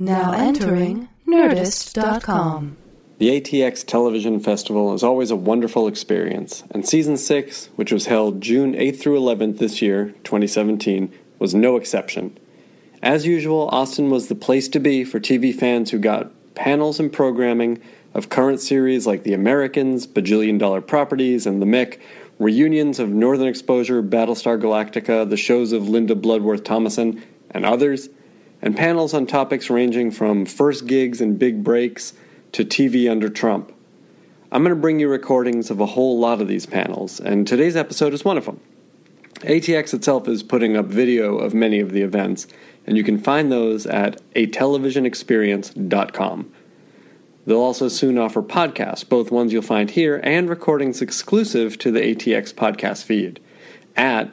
Now entering Nerdist.com. The ATX Television Festival is always a wonderful experience, and Season 6, which was held June 8th through 11th this year, 2017, was no exception. As usual, Austin was the place to be for TV fans who got panels and programming of current series like The Americans, Bajillion Dollar Properties, and The Mick, reunions of Northern Exposure, Battlestar Galactica, the shows of Linda Bloodworth Thomason, and others, and panels on topics ranging from first gigs and big breaks to TV under Trump. I'm going to bring you recordings of a whole lot of these panels, and today's episode is one of them. ATX itself is putting up video of many of the events, and you can find those at atelevisionexperience.com. They'll also soon offer podcasts, both ones you'll find here and recordings exclusive to the ATX podcast feed at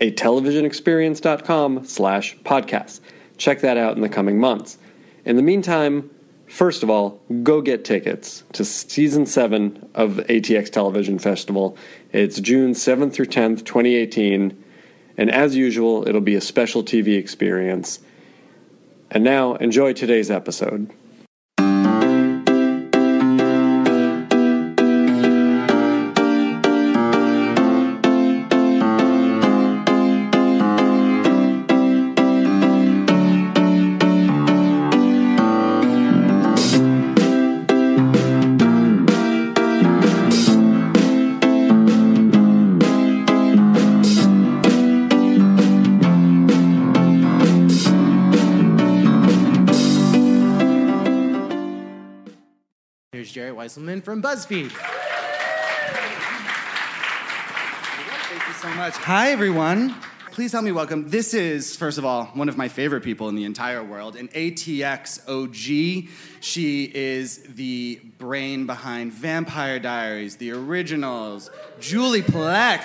atelevisionexperience.com slash podcasts. Check that out in the coming months. In the meantime, first of all, go get tickets to season 7 of ATX Television Festival. It's June 7th through 10th, 2018. And as usual, it'll be a special TV experience. And now, enjoy today's episode. Wieselman from BuzzFeed. Thank you so much. Hi, everyone. Please help me welcome. This is, first of all, one of my favorite people in the entire world, an ATX OG. She is the brain behind Vampire Diaries, the originals, Julie Plec.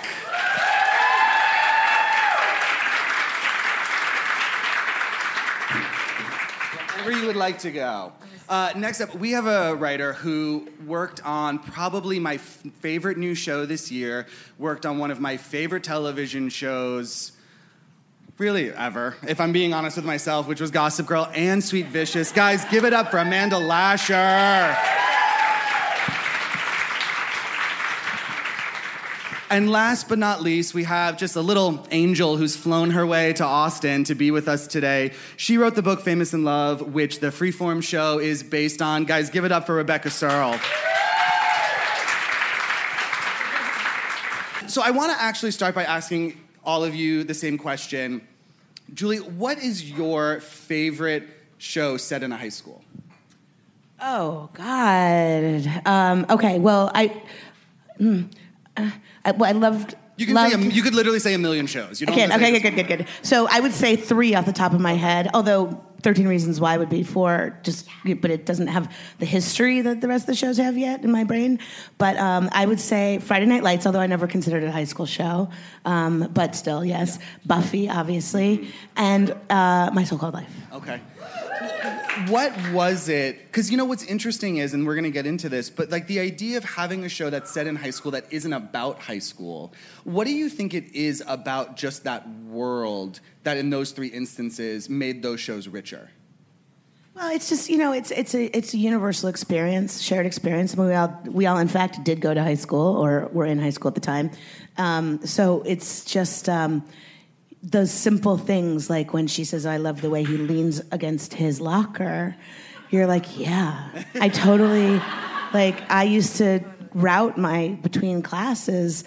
Wherever you would like to go. Uh, next up, we have a writer who worked on probably my f- favorite new show this year, worked on one of my favorite television shows, really ever, if I'm being honest with myself, which was Gossip Girl and Sweet Vicious. Guys, give it up for Amanda Lasher. And last but not least, we have just a little angel who's flown her way to Austin to be with us today. She wrote the book Famous in Love, which the Freeform show is based on. Guys, give it up for Rebecca Serle. So I want to actually start by asking all of you the same question. Julie, what is your favorite show set in a high school? Oh God. Um, okay. Well, I, mm, uh, I, well, I loved. You can loved, say a, you could literally say a million shows. You I don't can. have Okay. Good. Good. Good. Good. So I would say three off the top of my head. Although Thirteen Reasons Why would be four. Just, but it doesn't have the history that the rest of the shows have yet in my brain. But um, I would say Friday Night Lights. Although I never considered it a high school show, um, but still, yes. Buffy, obviously, and uh, My So Called Life. Okay. What was it? Because you know what's interesting is, and we're going to get into this, but like the idea of having a show that's set in high school that isn't about high school. What do you think it is about just that world that, in those three instances, made those shows richer? Well, it's just you know, it's it's a it's a universal experience, shared experience. I mean, we all we all in fact did go to high school or were in high school at the time, um, so it's just um, those simple things like when she says, "I love the way he leans against his locker." You're like, yeah, I totally like. I used to route my between classes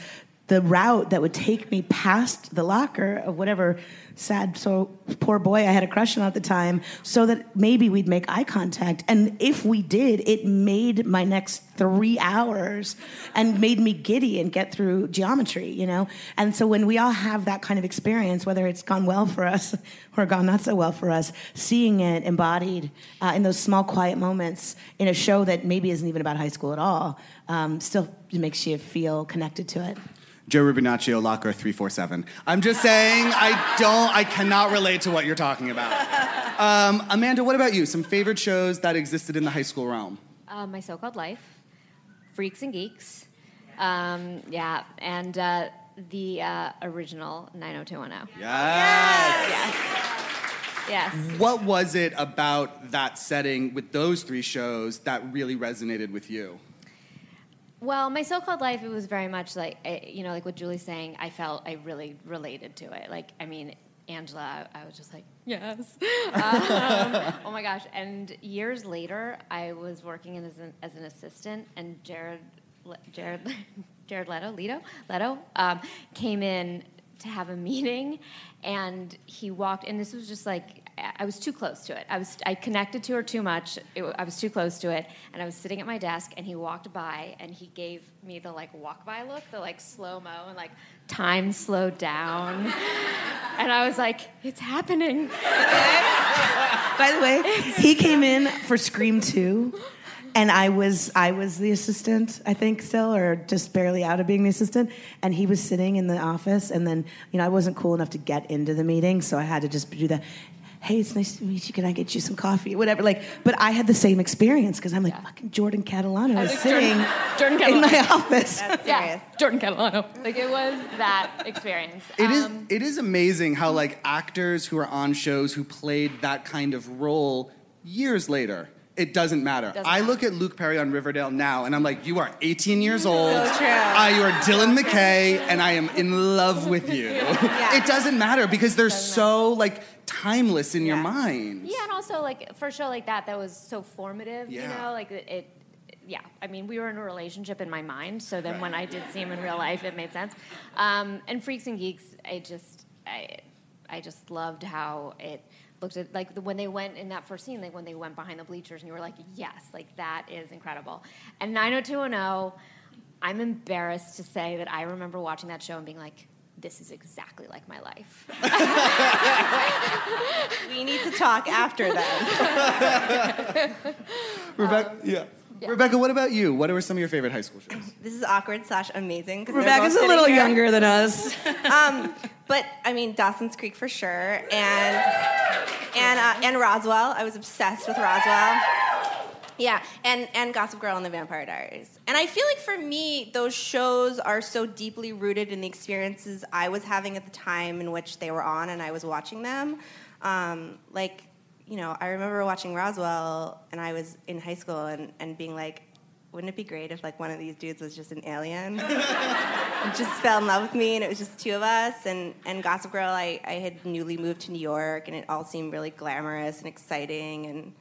the route that would take me past the locker of whatever sad so poor boy I had a crush on at the time so that maybe we'd make eye contact. And if we did it made my next 3 hours and made me giddy and get through geometry you know? And so when we all have that kind of experience whether it's gone well for us or gone not so well for us seeing it embodied uh, in those small quiet moments in a show that maybe isn't even about high school at all um, still makes you feel connected to it Joe Rubinaccio, Locker 347. I'm just saying, I don't, I cannot relate to what you're talking about. Um, Amanda, what about you? Some favorite shows that existed in the high school realm? uh, My So Called Life, Freaks and Geeks, um, yeah, and uh, the uh, original 90210. Yes. Yes. Yes. What was it about that setting with those three shows that really resonated with you? Well, my so-called life, it was very much like, you know, like what Julie's saying. I felt I really related to it. Like, I mean, Angela, I was just like, yes. um, oh my gosh! And years later, I was working in as an, as an assistant, and Jared, Jared, Jared Leto, Leto, Leto, um, came in to have a meeting, and he walked. And this was just like I was too close to it. I was I connected to her too much. It, I was too close to it, and I was sitting at my desk, and he walked by, and he gave me the like walk by look, the like slow mo, and like time slowed down, and I was like, it's happening. By the way, he came in for Scream 2 and I was I was the assistant, I think still or just barely out of being the assistant and he was sitting in the office and then you know I wasn't cool enough to get into the meeting so I had to just do that Hey, it's nice to meet you. Can I get you some coffee? Whatever. Like, but I had the same experience because I'm like, Yeah. fucking Jordan Catalano is like sitting Jordan- Jordan in my Catalano. office. Yeah, Jordan Catalano. Like it was that experience. It is. Um, It is amazing how like actors who are on shows who played that kind of role years later. It doesn't matter. Doesn't I matter. look at Luke Perry on Riverdale now, and I'm like, you are 18 years old. So true. Uh, you are Dylan McKay, and I am in love with you. It doesn't matter because they're so like timeless in your mind. Yeah, and also like for a show like that, that was so formative. Yeah. You know, like it, it. Yeah, I mean, we were in a relationship in my mind, so then when I did see him in real life, it made sense. Um, and Freaks and Geeks, I just, I, I just loved how it looked at like the, when they went in that first scene, like when they went behind the bleachers, and you were like, yes, like that is incredible. And 90210, I'm embarrassed to say that I remember watching that show and being like. This is exactly like my life. We need to talk after that. Rebecca, yeah. Rebecca, what about you? What were some of your favorite high school shows? This is awkward slash amazing. 'cause they're Rebecca's a little here. younger than us. Um, but I mean, Dawson's Creek for sure, and and uh, and Roswell. I was obsessed with Roswell. Yeah, and and Gossip Girl and the Vampire Diaries. And I feel like for me, those shows are so deeply rooted in the experiences I was having at the time in which they were on, and I was watching them. Um, like, you know, I remember watching Roswell, and I was in high school, and, and being like, wouldn't it be great if like one of these dudes was just an alien? just fell in love with me, and it was just two of us. And, and Gossip Girl, I, I had newly moved to New York, and it all seemed really glamorous and exciting. And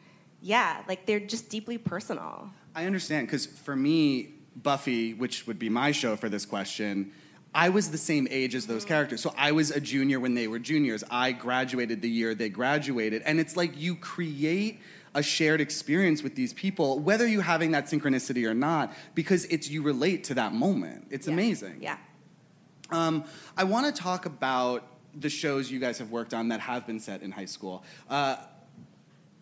yeah, like they're just deeply personal. I understand because for me, Buffy, which would be my show for this question, I was the same age as those characters. So I was a junior when they were juniors. I graduated the year they graduated. And it's like you create a shared experience with these people, whether you're having that synchronicity or not, because it's you relate to that moment. It's Yeah. amazing. Yeah. Um, I want to talk about the shows you guys have worked on that have been set in high school. Uh,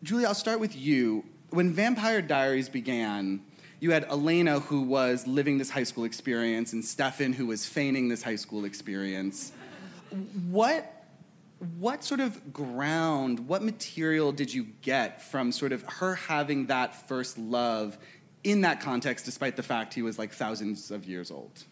Julie, I'll start with you. When Vampire Diaries began, you had Elena, who was living this high school experience, and Stefan, who was feigning this high school experience. What, what sort of ground, what material did you get from sort of her having that first love in that context, despite the fact he was like thousands of years old?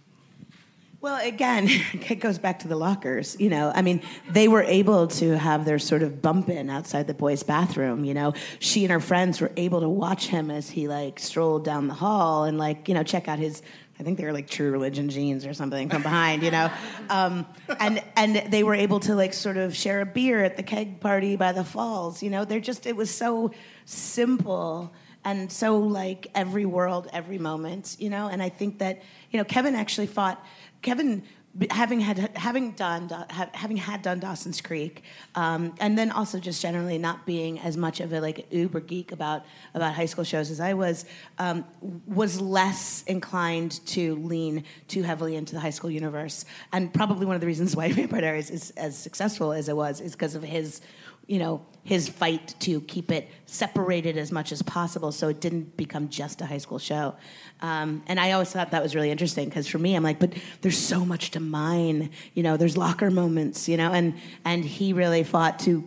Well, again, it goes back to the lockers. You know, I mean, they were able to have their sort of bump in outside the boys' bathroom. You know, she and her friends were able to watch him as he like strolled down the hall and like you know check out his. I think they were like True Religion jeans or something from behind. You know, um, and and they were able to like sort of share a beer at the keg party by the falls. You know, they're just it was so simple and so like every world every moment you know and i think that you know kevin actually fought kevin having had having done ha- having had done dawson's creek um, and then also just generally not being as much of a like uber geek about about high school shows as i was um, was less inclined to lean too heavily into the high school universe. And probably one of the reasons why vampire diaries is as successful as it was is because of his you know his fight to keep it separated as much as possible so it didn't become just a high school show. Um, and i always thought that was really interesting because for me i'm like but there's so much to mine you know there's locker moments you know and and he really fought to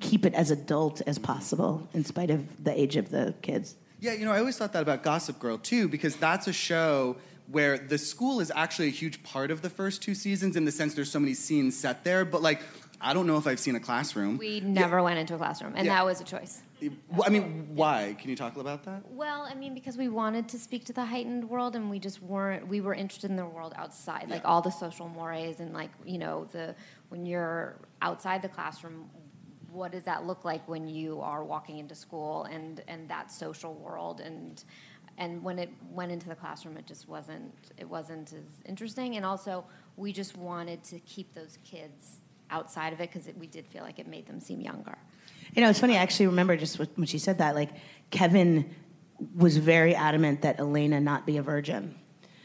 keep it as adult as possible in spite of the age of the kids. Yeah, you know, I always thought that about Gossip Girl too, because that's a show where the school is actually a huge part of the first two seasons in the sense there's so many scenes set there, but like I don't know if I've seen a classroom. We never went into a classroom, and Yeah. that was a choice. I mean, why? Can you talk about that? Well, I mean, because we wanted to speak to the heightened world, and we just weren't. We were interested in the world outside, like Yeah. all the social mores, and like you know, the when you're outside the classroom, what does that look like when you are walking into school and and that social world and and when it went into the classroom, it just wasn't it wasn't as interesting, and also we just wanted to keep those kids outside of it because we did feel like it made them seem younger. You know, it's funny. I actually remember just when she said that. Like Kevin was very adamant that Elena not be a virgin.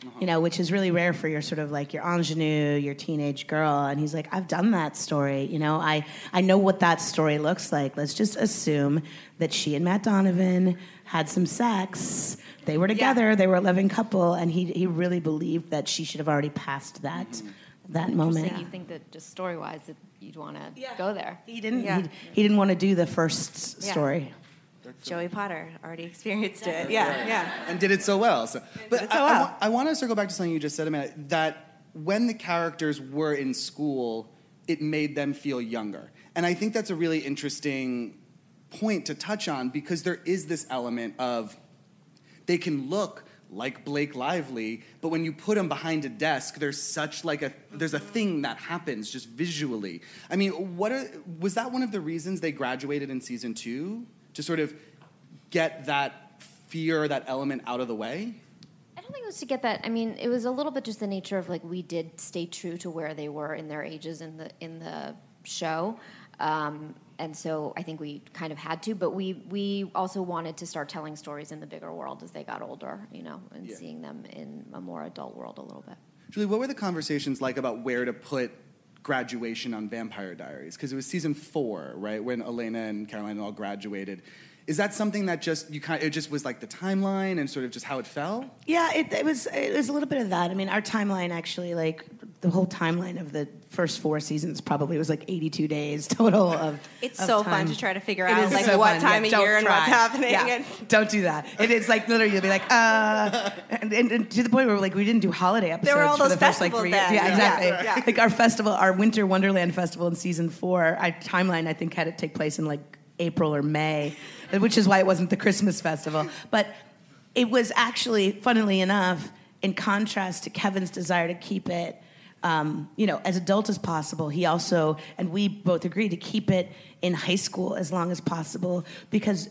Uh-huh. You know, which is really rare for your sort of like your ingenue, your teenage girl. And he's like, I've done that story. You know, I I know what that story looks like. Let's just assume that she and Matt Donovan had some sex. They were together. They were a loving couple, and he he really believed that she should have already passed that mm-hmm. That moment. Interesting. You think that just story wise that you'd want to Yeah. go there? He didn't. Yeah. He, he didn't want to do the first Yeah. story. Joey Potter already experienced it. Yeah, yeah. and did it so well. So, but did it so I, well. I, want to circle back to something you just said a minute. That when the characters were in school, it made them feel younger, and I think that's a really interesting point to touch on because there is this element of they can look like Blake Lively, but when you put them behind a desk, there's such like a there's a thing that happens just visually. I mean, what are, was that one of the reasons they graduated in season two to sort of get that fear, that element out of the way? I don't think it was to get that. I mean, it was a little bit just the nature of like we did stay true to where they were in their ages in the in the show, um, and so I think we kind of had to. But we we also wanted to start telling stories in the bigger world as they got older, you know, and Yeah. seeing them in a more adult world a little bit. Julie, what were the conversations like about where to put graduation on Vampire Diaries? Because it was season four, right, when Elena and Caroline all graduated. Is that something that just you kind? Of, It just was like the timeline and sort of just how it fell. Yeah, it, it was it was a little bit of that. I mean, our timeline actually, like the whole timeline of the first four seasons, probably was like 82 days total of. It's of so time. fun to try to figure It out like so what fun. time Yeah, of year and what's happening. Yeah, And don't do that. It is like literally you'll be like, uh, and, and, and to the point where like we didn't do holiday episodes There were all for those the first like three years. then. Yeah, Yeah. exactly. Yeah. Like our festival, our Winter Wonderland festival in season four, our timeline I think had it take place in like April or May, which is why it wasn't the Christmas festival. But it was actually, funnily enough, in contrast to Kevin's desire to keep it, um, you know, as adult as possible. He also, and we both agreed to keep it in high school as long as possible because,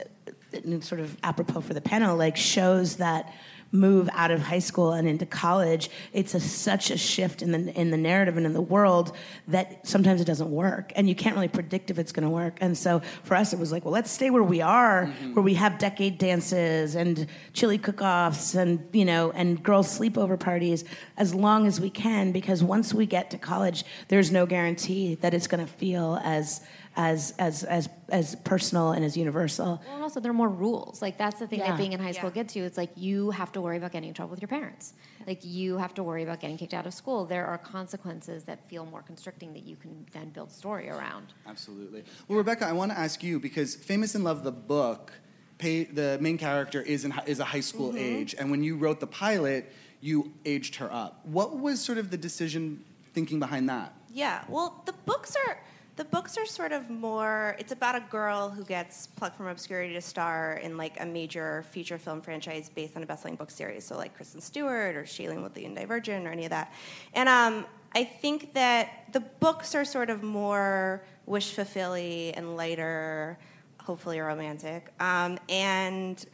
and sort of apropos for the panel, like shows that move out of high school and into college, it's a, such a shift in the in the narrative and in the world that sometimes it doesn't work, and you can't really predict if it's going to work. And so for us, it was like, well, let's stay where we are, mm-hmm. where we have decade dances and chili cook-offs, and you know, and girls' sleepover parties as long as we can, because once we get to college, there's no guarantee that it's going to feel as as as as as personal and as universal. Well, and also there are more rules. Like that's the thing Yeah. that being in high school Yeah. gets you. It's like you have to worry about getting in trouble with your parents. Like you have to worry about getting kicked out of school. There are consequences that feel more constricting that you can then build story around. Absolutely. Well, Rebecca, I want to ask you because Famous in Love, the book, pay, the main character is in, is a high school mm-hmm. age, and when you wrote the pilot, you aged her up. What was sort of the decision thinking behind that? Yeah, well, the books are the books are sort of more. It's about a girl who gets plucked from obscurity to star in like a major feature film franchise based on a best-selling book series. So like Kristen Stewart or Shailene Woodley and Divergent or any of that. And um, I think that the books are sort of more wish fulfilling and lighter, hopefully romantic. Um, and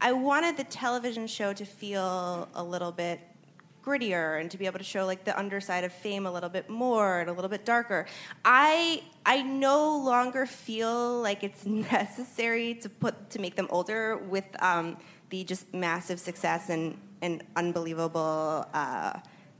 I wanted the television show to feel a little bit grittier and to be able to show like the underside of fame a little bit more and a little bit darker. I I no longer feel like it's necessary to put to make them older with um, the just massive success and and unbelievable uh,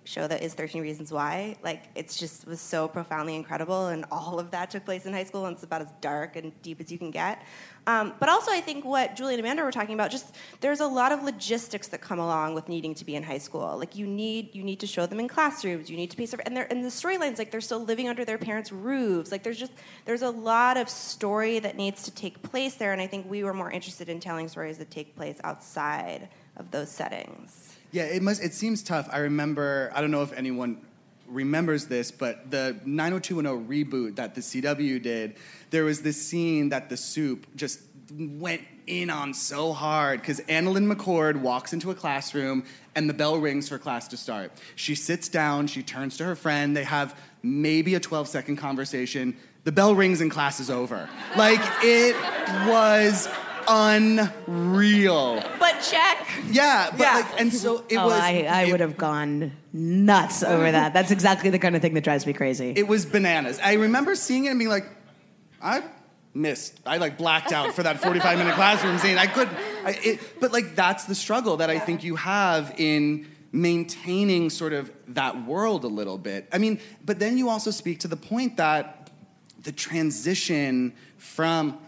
show that is 13 Reasons Why. Like it's just was so profoundly incredible, and all of that took place in high school, and it's about as dark and deep as you can get. Um, but also, I think what Julie and Amanda were talking about, just there's a lot of logistics that come along with needing to be in high school. Like you need you need to show them in classrooms, you need to serv- and they're and the storylines like they're still living under their parents' roofs. Like there's just there's a lot of story that needs to take place there, and I think we were more interested in telling stories that take place outside of those settings. Yeah, it must. It seems tough. I remember. I don't know if anyone remembers this, but the 90210 reboot that the CW did, there was this scene that the soup just went in on so hard because AnnaLynne McCord walks into a classroom and the bell rings for class to start. She sits down, she turns to her friend, they have maybe a 12 second conversation. The bell rings and class is over. Like, it was unreal. But check. Yeah, but Yeah. like, and so it oh, was. I, I it- would have gone nuts over that. That's exactly the kind of thing that drives me crazy. It was bananas. I remember seeing it and being like, I missed. I like blacked out for that 45 minute classroom scene. I couldn't. I, it, but like that's the struggle that I think you have in maintaining sort of that world a little bit. I mean, but then you also speak to the point that the transition from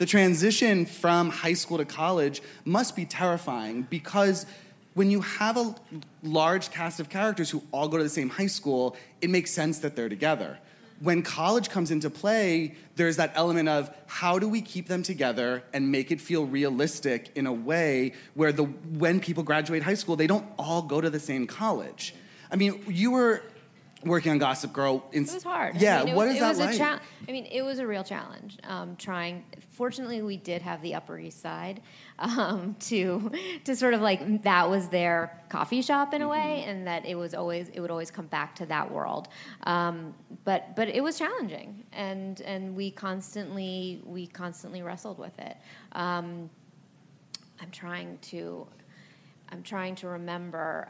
the transition from high school to college must be terrifying because when you have a large cast of characters who all go to the same high school, it makes sense that they're together. When college comes into play, there's that element of how do we keep them together and make it feel realistic in a way where the when people graduate high school, they don't all go to the same college. I mean, you were working on Gossip Girl. In, It was hard. Yeah, I mean, it what was, is that was like? A cha- I mean, it was a real challenge. Um, trying. Fortunately, we did have the Upper East Side um, to to sort of like that was their coffee shop in a way, Mm-hmm. and that it was always it would always come back to that world. Um, but but it was challenging, and and we constantly we constantly wrestled with it. Um, I'm trying to I'm trying to remember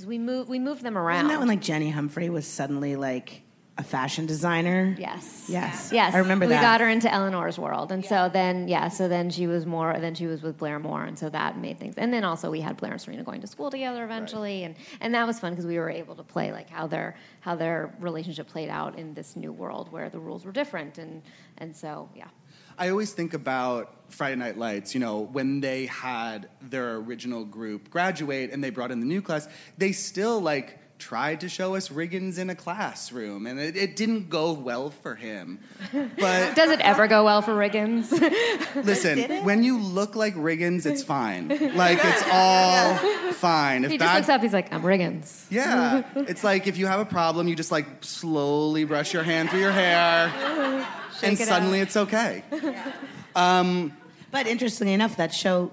because we moved we moved them around. Wasn't that when like Jenny Humphrey was suddenly like a fashion designer? Yes. Yes. Yes. I remember we that. We got her into Eleanor's world. And so then, yeah, so then she was more, then she was with Blair Moore. And so that made things. And then also we had Blair and Serena going to school together eventually. And, and that was fun because we were able to play like how their, how their relationship played out in this new world where the rules were different. And, and so, yeah. I always think about Friday Night Lights, you know, when they had their original group graduate and they brought in the new class, they still like tried to show us Riggins in a classroom and it, it didn't go well for him. But Does it ever go well for Riggins? listen, when you look like Riggins, it's fine. Like it's all fine. If he just that looks up, he's like, I'm Riggins. Yeah. It's like if you have a problem, you just like slowly brush your hand through your hair and it suddenly out. it's okay. Um, but interestingly enough, that show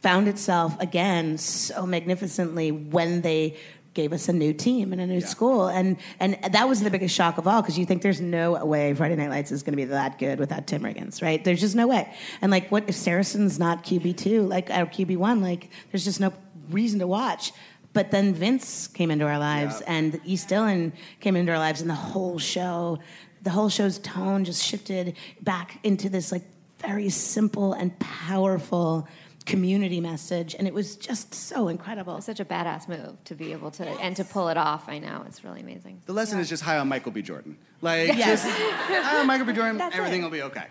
found itself again so magnificently when they gave us a new team and a new school, and and that was the biggest shock of all because you think there's no way Friday Night Lights is going to be that good without Tim Riggins, right? There's just no way. And like, what if Saracen's not QB two, like or QB one? Like, there's just no reason to watch. But then Vince came into our lives, Yeah. and East Dillon came into our lives, and the whole show, the whole show's tone just shifted back into this like very simple and powerful community message, and it was just so incredible. Such a badass move to be able to, and to pull it off. I know. It's really amazing. The lesson is just high on Michael B. Jordan. Like, Yes. just high on Michael B. Jordan, That's everything it. will be okay.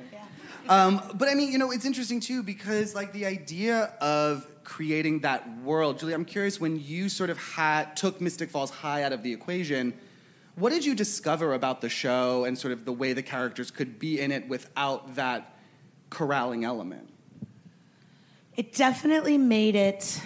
Um, but I mean, you know, it's interesting too because like the idea of creating that world, Julie. I'm curious when you sort of had took Mystic Falls High out of the equation. What did you discover about the show and sort of the way the characters could be in it without that corralling element? It definitely made it.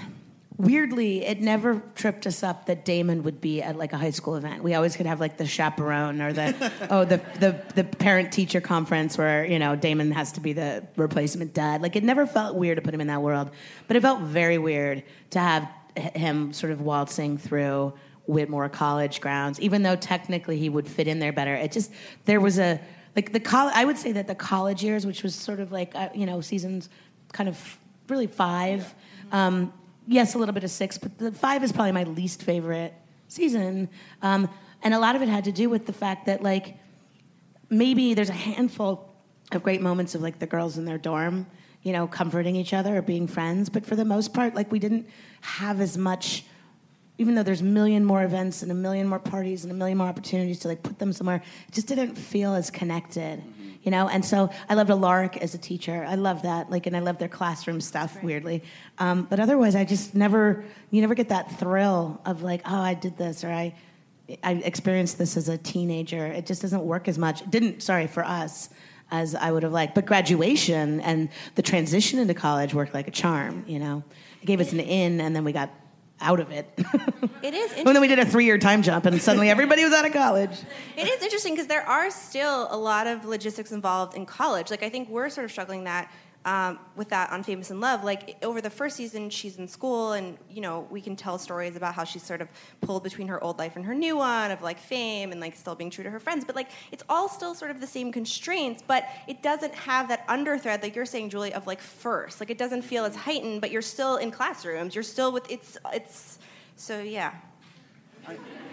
Weirdly, it never tripped us up that Damon would be at like a high school event. We always could have like the chaperone or the oh the the the parent teacher conference where you know Damon has to be the replacement dad. Like it never felt weird to put him in that world, but it felt very weird to have him sort of waltzing through Whitmore College grounds, even though technically he would fit in there better. It just there was a like the college. I would say that the college years, which was sort of like uh, you know seasons, kind of really five. Um, yes, a little bit of six, but the five is probably my least favorite season. Um, and a lot of it had to do with the fact that like maybe there's a handful of great moments of like the girls in their dorm, you know, comforting each other or being friends. But for the most part, like we didn't have as much. Even though there's a million more events and a million more parties and a million more opportunities to like put them somewhere, it just didn't feel as connected, you know. And so I loved Alaric as a teacher. I love that, like, and I love their classroom stuff. Weirdly, um, but otherwise, I just never. You never get that thrill of like, oh, I did this or I. I experienced this as a teenager. It just doesn't work as much. It didn't, sorry, for us as I would have liked. But graduation and the transition into college worked like a charm, you know. It gave us an in and then we got out of it. It is and then we did a three year time jump, and suddenly everybody was out of college. It is interesting because there are still a lot of logistics involved in college. Like I think we're sort of struggling that um, with that on Famous in Love. Like over the first season, she's in school, and you know we can tell stories about how she's sort of pulled between her old life and her new one of like fame and like still being true to her friends. But like it's all still sort of the same constraints, but it doesn't have that underthread like you're saying, Julie, of like first. Like it doesn't feel as heightened, but you're still in classrooms. You're still with it's it's. So yeah.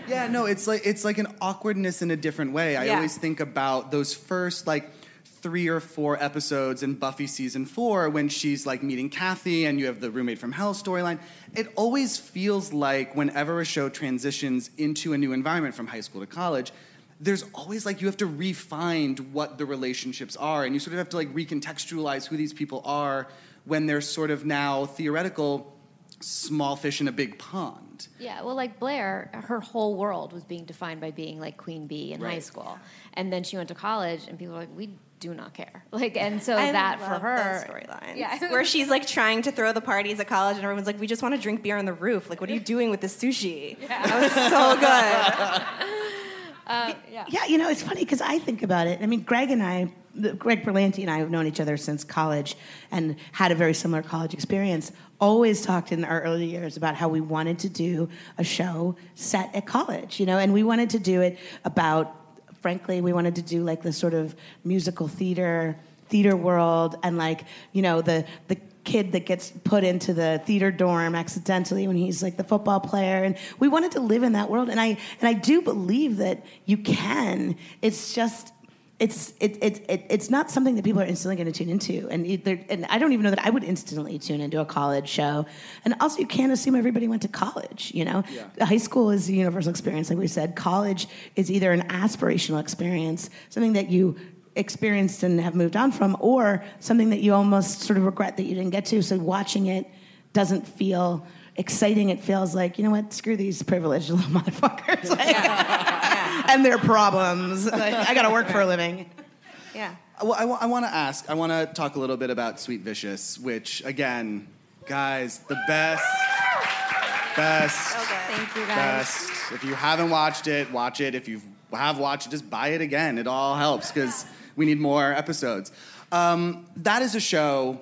Yeah, no, it's like it's like an awkwardness in a different way. I Yeah. always think about those first like three or four episodes in Buffy season four when she's like meeting Kathy and you have the roommate from hell storyline. It always feels like whenever a show transitions into a new environment from high school to college, there's always like you have to refine what the relationships are and you sort of have to like recontextualize who these people are when they're sort of now theoretical small fish in a big pond. Yeah, well, like Blair, her whole world was being defined by being like Queen Bee in high school, and then she went to college, and people were like, "We do not care." Like, and so I that for her, storyline, yeah, where she's like trying to throw the parties at college, and everyone's like, "We just want to drink beer on the roof. Like, what are you doing with this sushi?" That was so good. Um, yeah, you know, it's funny because I think about it. I mean, Greg and I, Greg Berlanti and I have known each other since college and had a very similar college experience. Always talked in our early years about how we wanted to do a show set at college, you know, and we wanted to do it about, frankly, we wanted to do like the sort of musical theater, theater world, and like, you know, the the kid that gets put into the theater dorm accidentally when he's like the football player. And we wanted to live in that world. And i and i do believe that you can. It's just it's it, it, it it's not something that people are instantly going to tune into. And it- they're- and I don't even know that I would instantly tune into a college show. And also you can't assume everybody went to college you know? High school is a universal experience like we said. College is either an aspirational experience something that you experienced and have moved on from, or something that you almost sort of regret that you didn't get to. So watching it doesn't feel exciting. It feels like, you know what, screw these privileged little motherfuckers Like, and their problems. Like, I got to work for a living. Yeah. Well, I, want to ask, I want to talk a little bit about Sweet Vicious, which, again, guys, the best, best, okay. Thank you guys. best. If you haven't watched it, watch it. If you have watched it, just buy it again. It all helps because we need more episodes. Um, that is a show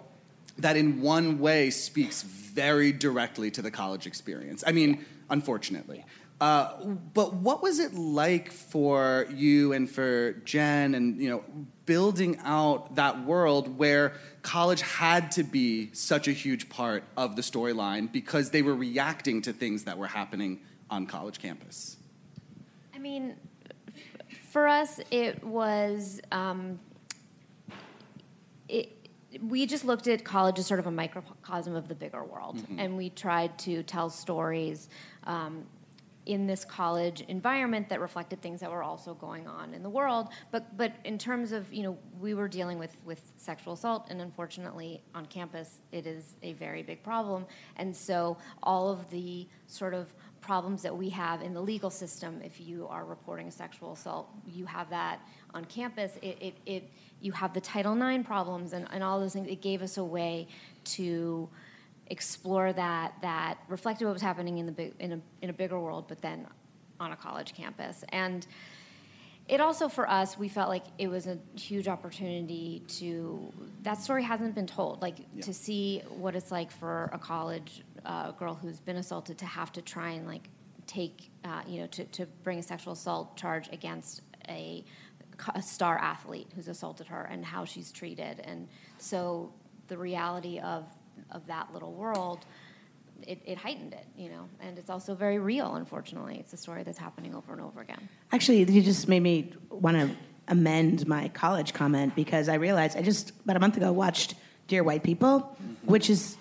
that, in one way, speaks very directly to the college experience. I mean, unfortunately. Uh, but what was it like for you and for Jen and you know building out that world where college had to be such a huge part of the storyline because they were reacting to things that were happening on college campus? I mean, for us, it was. Um, it, we just looked at college as sort of a microcosm of the bigger world, and we tried to tell stories um, in this college environment that reflected things that were also going on in the world. But but in terms of you know, we were dealing with with sexual assault, and unfortunately on campus, it is a very big problem. And so all of the sort of problems that we have in the legal system, if you are reporting a sexual assault, you have that on campus. It, it, it you have the Title IX problems and, and all those things. It gave us a way to explore that that reflected what was happening in the big, in a in a bigger world, but then on a college campus. And it also for us, we felt like it was a huge opportunity to that story hasn't been told. Like to see what it's like for a college uh, girl who's been assaulted to have to try and like take uh, you know to, to bring a sexual assault charge against a, a star athlete who's assaulted her and how she's treated. And so the reality of of that little world it, it heightened it, you know, and it's also very real. Unfortunately, it's a story that's happening over and over again. Actually, you just made me want to amend my college comment because I realized I just about a month ago watched Dear White People, which is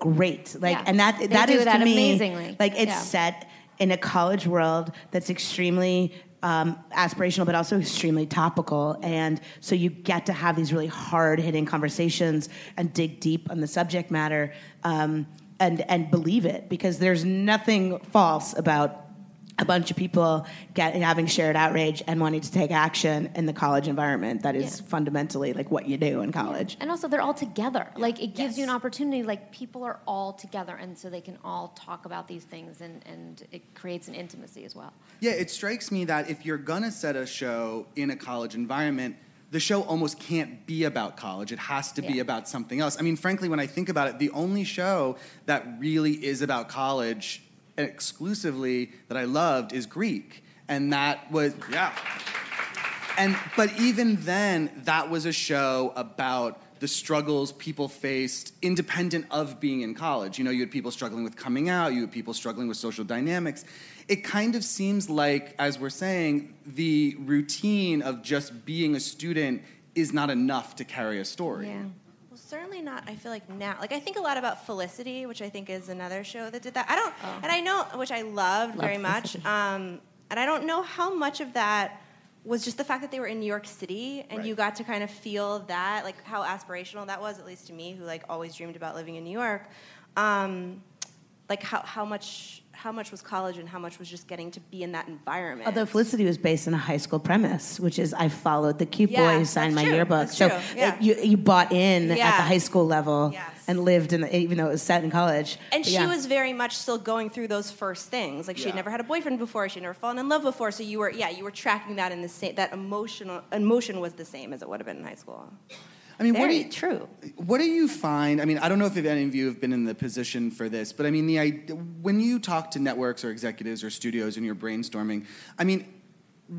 great. Like, Yeah. and that They that is that to me amazingly. like it's Yeah. set in a college world that's extremely um, aspirational, but also extremely topical. And so you get to have these really hard hitting conversations and dig deep on the subject matter um, and and believe it because there's nothing false about a bunch of people get, having shared outrage and wanting to take action in the college environment that is Yeah. fundamentally like what you do in college. And also, they're all together. Like, it gives you an opportunity. Like, people are all together, and so they can all talk about these things, and, and it creates an intimacy as well. Yeah, it strikes me that if you're gonna set a show in a college environment, the show almost can't be about college. It has to be about something else. I mean, frankly, when I think about it, the only show that really is about college exclusively that I loved is Greek. And that was, yeah. And but even then, that was a show about the struggles people faced independent of being in college. You know, you had people struggling with coming out, you had people struggling with social dynamics. It kind of seems like, as we're saying, the routine of just being a student is not enough to carry a story. Yeah. Certainly not. I feel like now, like I think a lot about Felicity, which I think is another show that did that. I don't, and I know, which I loved very much. Um, and I don't know how much of that was just the fact that they were in New York City, and Right. you got to kind of feel that, like how aspirational that was, at least to me, who like always dreamed about living in New York. Um, like how how much how much was college and how much was just getting to be in that environment. Although Felicity was based on a high school premise, which is I followed the cute Yeah, boy who signed my true. yearbook. That's so Yeah. you you bought in at the high school level Yes. and lived in the, even though it was set in college. And But she yeah. was very much still going through those first things. Like she had Yeah. never had a boyfriend before. She had never fallen in love before. So you were, yeah, you were tracking that in the same. That emotional emotion was the same as it would have been in high school. I mean, what do you, true. What do you find? I mean, I don't know if any of you have been in the position for this, but I mean, the when you talk to networks or executives or studios and you're brainstorming, I mean,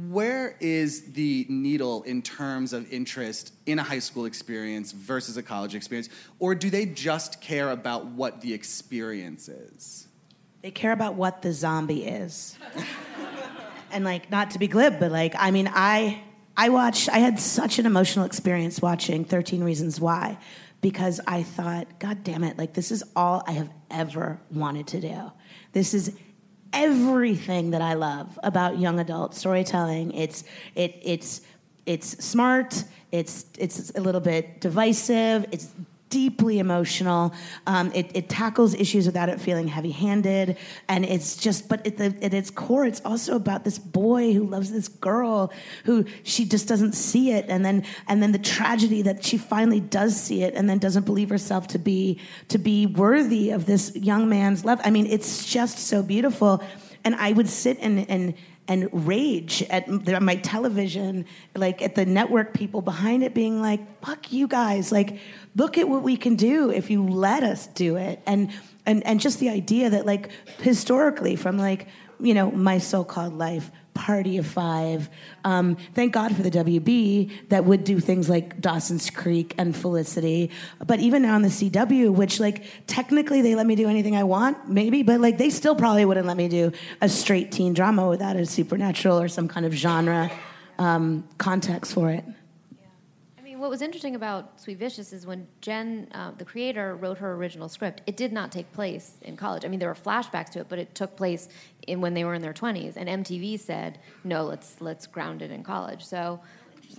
where is the needle in terms of interest in a high school experience versus a college experience, or do they just care about what the experience is? They care about what the zombie is. and like not to be glib, but like I mean I I watched I had such an emotional experience watching 13 Reasons Why because I thought god damn it like this is all I have ever wanted to do. This is everything that I love about young adult storytelling. It's it it's it's smart. It's it's a little bit divisive. It's deeply emotional. Um, it, it tackles issues without it feeling heavy-handed, and it's just. But at, the, at its core, it's also about this boy who loves this girl who she just doesn't see it, and then and then the tragedy that she finally does see it, and then doesn't believe herself to be to be worthy of this young man's love. I mean, it's just so beautiful, and I would sit and and and rage at my television, like at the network people behind it being like, fuck you guys. Like, look at what we can do if you let us do it. And, and, and just the idea that, like, historically, from like, you know, my so called life, Party of Five, um, thank God for the WB that would do things like Dawson's Creek and Felicity. But even now on the CW, which, like, technically they let me do anything I want, maybe, but like, they still probably wouldn't let me do a straight teen drama without a supernatural or some kind of genre um, context for it. What was interesting about Sweet Vicious is when Jen, uh, the creator, wrote her original script, it did not take place in college. I mean, there were flashbacks to it, but it took place in when they were in their 20s. And MTV said, no, let's, let's ground it in college. So,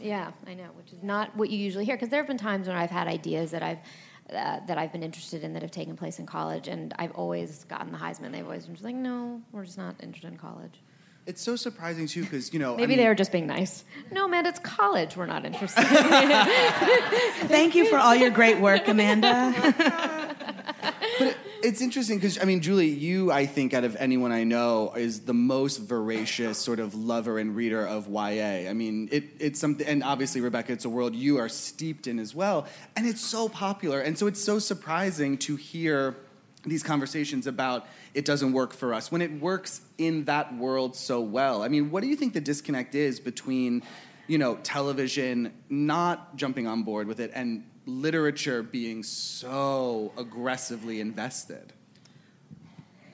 yeah, I know, which is not what you usually hear. Because there have been times when I've had ideas that I've, uh, that I've been interested in that have taken place in college, and I've always gotten the Heisman. They've always been just like, no, we're just not interested in college. It's so surprising too, because you know, I Maybe mean- they were just being nice. No, man, it's college. We're not interested. Thank you for all your great work, Amanda. But it's interesting because I mean, Julie, you I think out of anyone I know is the most voracious sort of lover and reader of YA. I mean, it, it's something, and obviously Rebecca, it's a world you are steeped in as well, and it's so popular, and so it's so surprising to hear these conversations about it doesn't work for us when it works in that world so well. I mean, what do you think the disconnect is between, you know, television not jumping on board with it and literature being so aggressively invested?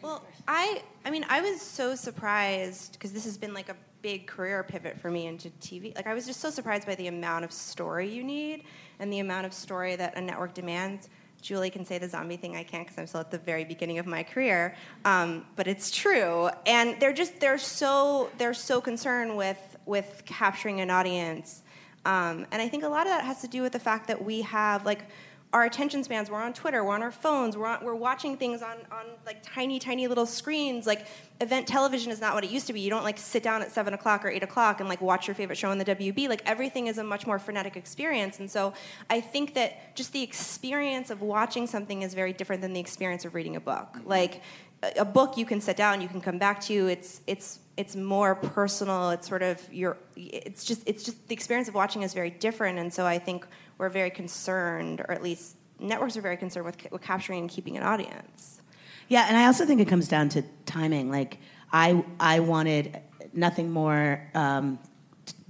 Well, I I mean, I was so surprised because this has been like a big career pivot for me into TV. Like I was just so surprised by the amount of story you need and the amount of story that a network demands. Julie can say the zombie thing. I can't because I'm still at the very beginning of my career, um, but it's true. And they're just they're so they're so concerned with with capturing an audience, um, and I think a lot of that has to do with the fact that we have like our attention spans. We're on Twitter. We're on our phones. We're on, we're watching things on on like tiny, tiny little screens. Like event television is not what it used to be. You don't like sit down at seven o'clock or eight o'clock and like watch your favorite show on the WB. Like everything is a much more frenetic experience. And so I think that just the experience of watching something is very different than the experience of reading a book. Mm-hmm. Like a, a book, you can sit down, you can come back to. It's it's it's more personal. It's sort of your. It's just it's just the experience of watching is very different. And so I think we're very concerned, or at least networks are very concerned with, with capturing and keeping an audience. Yeah, and I also think it comes down to timing. Like I, I wanted nothing more um,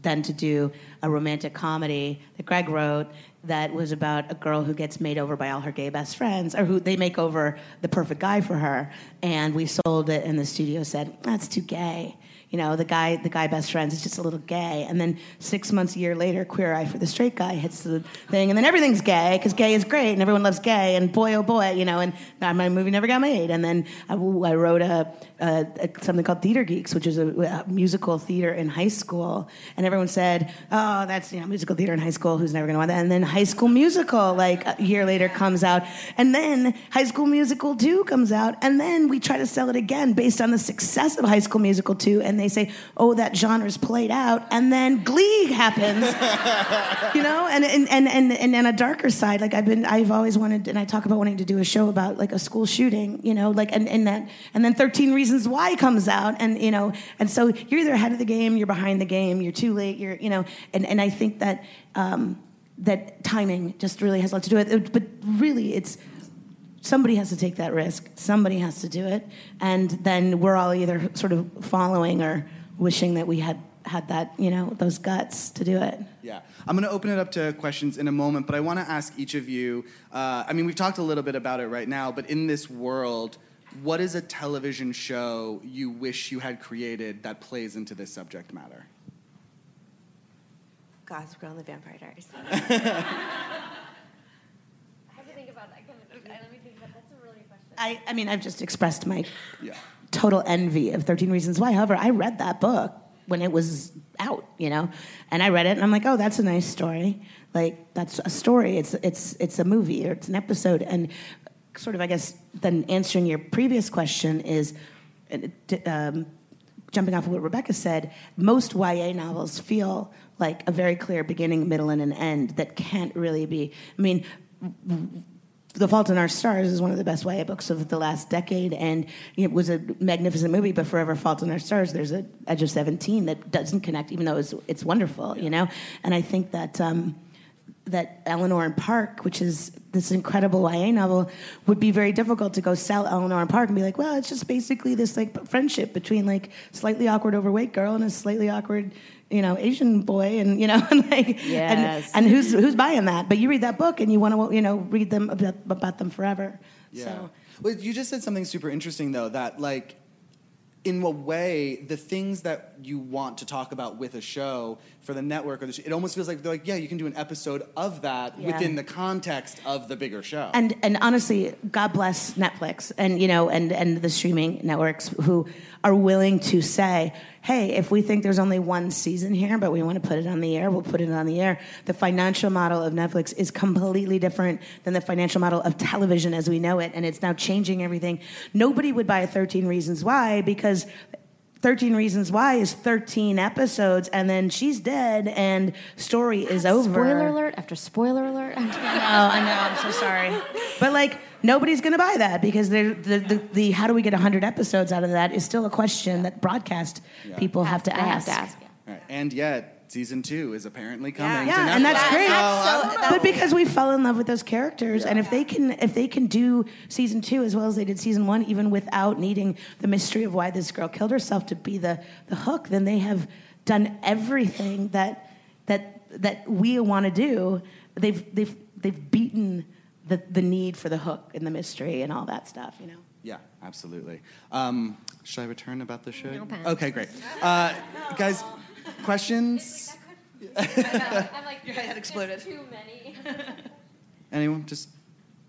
than to do a romantic comedy that Greg wrote that was about a girl who gets made over by all her gay best friends, or who they make over the perfect guy for her. And we sold it, and the studio said that's too gay. You know, the guy, the guy best friends is just a little gay. And then six months, a year later, Queer Eye for the Straight Guy hits the thing, and then everything's gay because gay is great, and everyone loves gay. And boy, oh boy, you know, and my movie never got made. And then I, I wrote a, Uh, a, something called Theater Geeks, which is a, a, musical theater in high school, and everyone said, "Oh, that's you know musical theater in high school. Who's never going to want that?" And then High School Musical, like a year later, comes out, and then High School Musical Two comes out, and then we try to sell it again based on the success of High School Musical Two, and they say, "Oh, that genre's played out," and then Glee happens, you know, and and and and and on a darker side, like I've been, I've always wanted, and I talk about wanting to do a show about like a school shooting, you know, like and and that, and then Thirteen Reasons Why comes out, and you know, and so you're either ahead of the game, you're behind the game, you're too late, you're you know, and and I think that. Um, that timing just really has a lot to do with it, but really it's somebody has to take that risk. Somebody has to do it, and then we're all either sort of following or wishing that we had had that, you know, those guts to do it. Yeah, I'm going to open it up to questions in a moment, but I want to ask each of you. Uh, I mean, we've talked a little bit about it right now, but in this world, what is a television show you wish you had created that plays into this subject matter? Gossip Girl and the Vampire Diaries. I have to think about that. Let me think about That's a really question. I, I mean, I've just expressed my Yeah. total envy of 13 Reasons Why. However, I read that book when it was out, you know, and I read it and I'm like, oh, that's a nice story. Like that's a story. It's it's it's a movie or it's an episode. And sort of, I guess, then answering your previous question is. Um, jumping off of what Rebecca said, most YA novels feel like a very clear beginning, middle, and an end that can't really be. I mean, the Fault in Our Stars is one of the best YA books of the last decade, and it was a magnificent movie. But Forever Fault in Our Stars, there's a Edge of Seventeen that doesn't connect, even though it's, it's wonderful, you know. And I think that um, that Eleanor and Park, which is this incredible YA novel, would be very difficult to go sell Eleanor and Park and be like, well, it's just basically this like friendship between like slightly awkward overweight girl and a slightly awkward you know Asian boy, and you know, and like, Yes. and, and who's who's buying that? But you read that book and you want to you know read them about, about them forever. Yeah. So Well, you just said something super interesting, though, that, like, in a way, the things that you want to talk about with a show for the network, or the sh- it almost feels like they're like, yeah, you can do an episode of that Yeah. within the context of the bigger show. and and honestly, God bless Netflix and you know and and the streaming networks who are willing to say, hey, if we think there's only one season here, but we want to put it on the air, we'll put it on the air. The financial model of Netflix is completely different than the financial model of television as we know it, and it's now changing everything. Nobody would buy 13 Reasons Why because 13 Reasons Why is 13 episodes, and then she's dead, and story is over. Spoiler alert after spoiler alert. Oh, I know. I'm so sorry. But like nobody's going to buy that because they're- the, the the how do we get 100 episodes out of that is still a question that broadcast people have to They have ask. to ask. All right. And yet, season two is apparently coming. Yeah, to and that's great. That's so- that's- But because we fell in love with those characters, and if they can, if they can do season two as well as they did season one, even without needing the mystery of why this girl killed herself to be the the hook, then they have done everything that that that we want to do. They've they've they've beaten the the need for the hook and the mystery and all that stuff. You know. Yeah, absolutely. Um, should I return about the show? No panic. Okay, great. Uh, guys, questions? I'm like, Your head exploded. Too many. Anyone? Just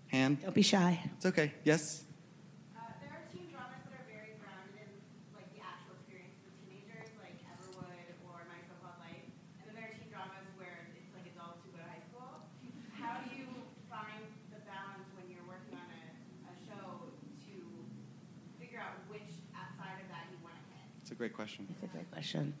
hand. Don't be shy. It's okay. Yes. Uh, there are teen dramas that are very grounded in like the actual experiences of teenagers, like Everwood or My So-Called Life, and then there are teen dramas where it's like adults who go to high school. How do you find a great question. That's a great question.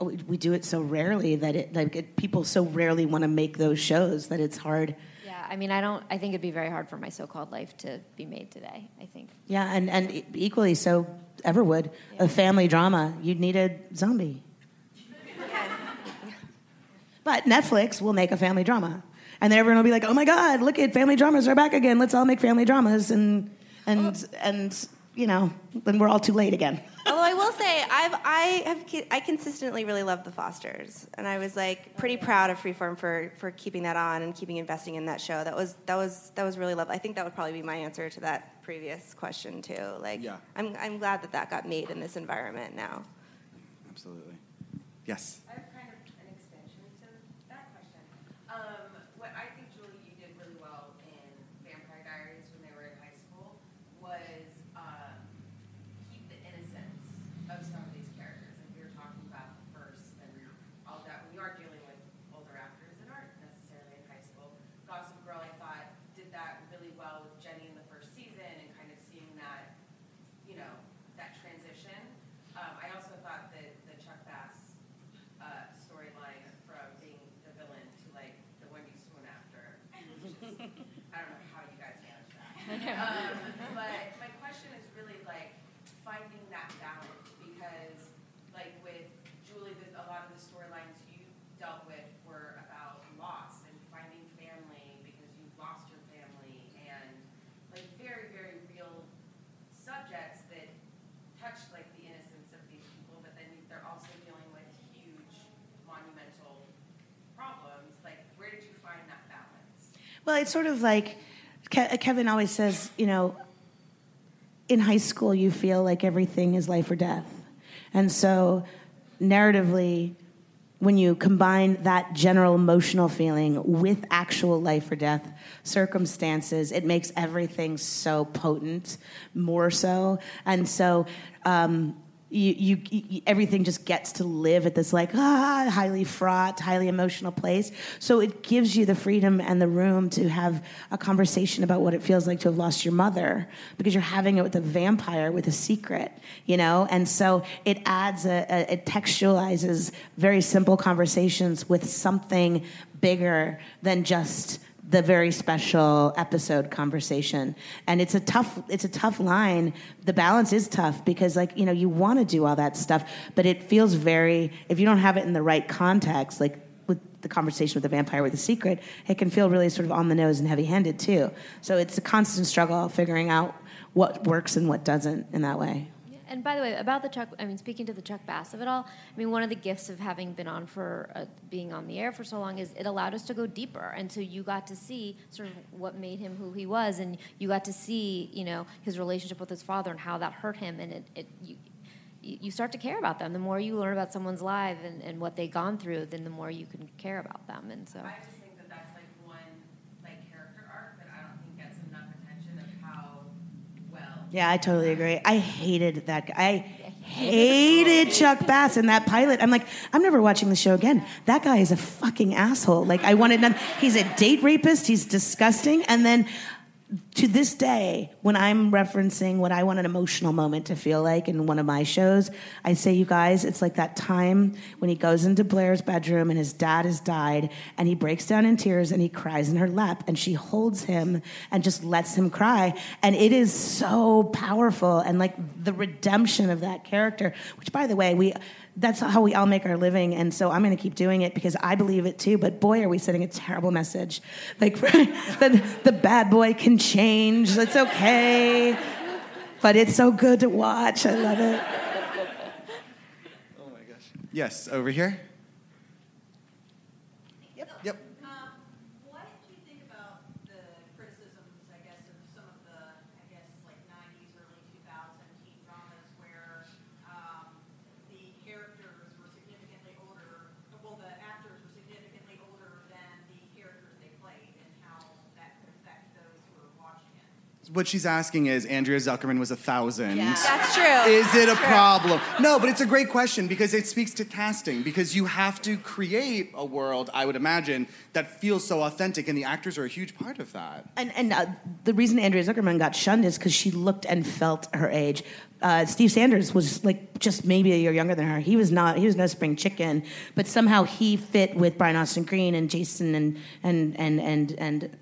We, we do it so rarely that it like it, people so rarely want to make those shows that it's hard. Yeah, I mean, I don't. I think it'd be very hard for my so-called life to be made today. I think. Yeah, and and equally so, Everwood, a family drama. You needed zombie, but Netflix will make a family drama, and then everyone will be like, "Oh my God, look at family dramas are back again. Let's all make family dramas." And and and you know, then we're all too late again. Although I will say, I've I have I consistently really loved the Fosters, and I was like pretty proud of Freeform for for keeping that on and keeping investing in that show. That was that was that was really lovely. I think that would probably be my answer to that previous question too. Like, Yeah. I'm I'm glad that that got made in this environment now. Absolutely. Yes. I have kind of an extension to that question. Um, what I think, Julie, you did really well in Vampire Diaries when they were in high school was um, keep the innocence of some of these characters. And we were talking about the first and all that. When you are dealing with older actors that aren't necessarily in high school, Gossip Girl, I thought, did that really well with Jenny in the first season and kind of seeing that you know, that transition. Um, I also thought that the Chuck Bass uh, storyline from being the villain to like the Wendy Swoon after, which is, I don't know how you guys manage that. Um, but my question is really like finding that balance because, like with Julie, the, a lot of the storylines you dealt with were about loss and finding family because you lost your family and like very, very real subjects that touch like the innocence of these people, but then they're also dealing with huge monumental problems. Like, where did you find that balance? Well, it's sort of like Ke- Kevin always says, you know, in high school you feel like everything is life or death. And so narratively when you combine that general emotional feeling with actual life or death circumstances, it makes everything so potent, more so. And so um, you, you, everything just gets to live at this like ah highly fraught, highly emotional place. So it gives you the freedom and the room to have a conversation about what it feels like to have lost your mother because you're having it with a vampire with a secret, you know. And so it adds a, a it textualizes very simple conversations with something bigger than just the very special episode conversation. And it's a tough it's a tough line. The balance is tough because like you know you want to do all that stuff but it feels very if you don't have it in the right context like with the conversation with the vampire with the secret it can feel really sort of on the nose and heavy handed too. So it's a constant struggle figuring out what works and what doesn't in that way And by the way, about the Chuck, I mean, speaking to the Chuck Bass of it all, I mean, one of the gifts of having been on for uh, being on the air for so long is it allowed us to go deeper, and so you got to see sort of what made him who he was, and you got to see, you know, his relationship with his father and how that hurt him, and it, it you, you start to care about them. The more you learn about someone's life and, and what they've gone through, then the more you can care about them, and so. I just think that that's like one like character arc that I don't think gets enough attention of how well. Yeah, I totally agree. I hated that guy. I hated Chuck Bass in that pilot. I'm like, I'm never watching the show again. That guy is a fucking asshole. Like, I wanted none. He's a date rapist. He's disgusting. And then to this day, when I'm referencing what I want an emotional moment to feel like in one of my shows, I say, you guys, it's like that time when he goes into Blair's bedroom and his dad has died and he breaks down in tears and he cries in her lap and she holds him and just lets him cry. And it is so powerful and like the redemption of that character, which by the way, we that's how we all make our living and so i'm going to keep doing it because i believe it too but boy are we sending a terrible message like the, the bad boy can change it's okay but it's so good to watch i love it Oh my gosh. Yes, over here. Yep. Yep. Um, what do you think about the criticisms, I guess, of some of the, I guess, like '90s, early 2000s teen dramas where um, the characters were significantly older, well, the actors were significantly older than the characters they played, and how that could affect those who were watching it? What she's asking is Andrea Zuckerman was a thousand. Yeah. That's true. Is it a True. problem? No, but it's a great question because it speaks to casting because you have to create a world, I would imagine, that feels so authentic, and the actors are a huge part of that. And, and uh, the reason Andrea Zuckerman got shunned is because she looked and felt her age. Uh, Steve Sanders was like just maybe a year younger than her. He was not. He was no spring chicken, but somehow he fit with Brian Austin Green and Jason and and and and and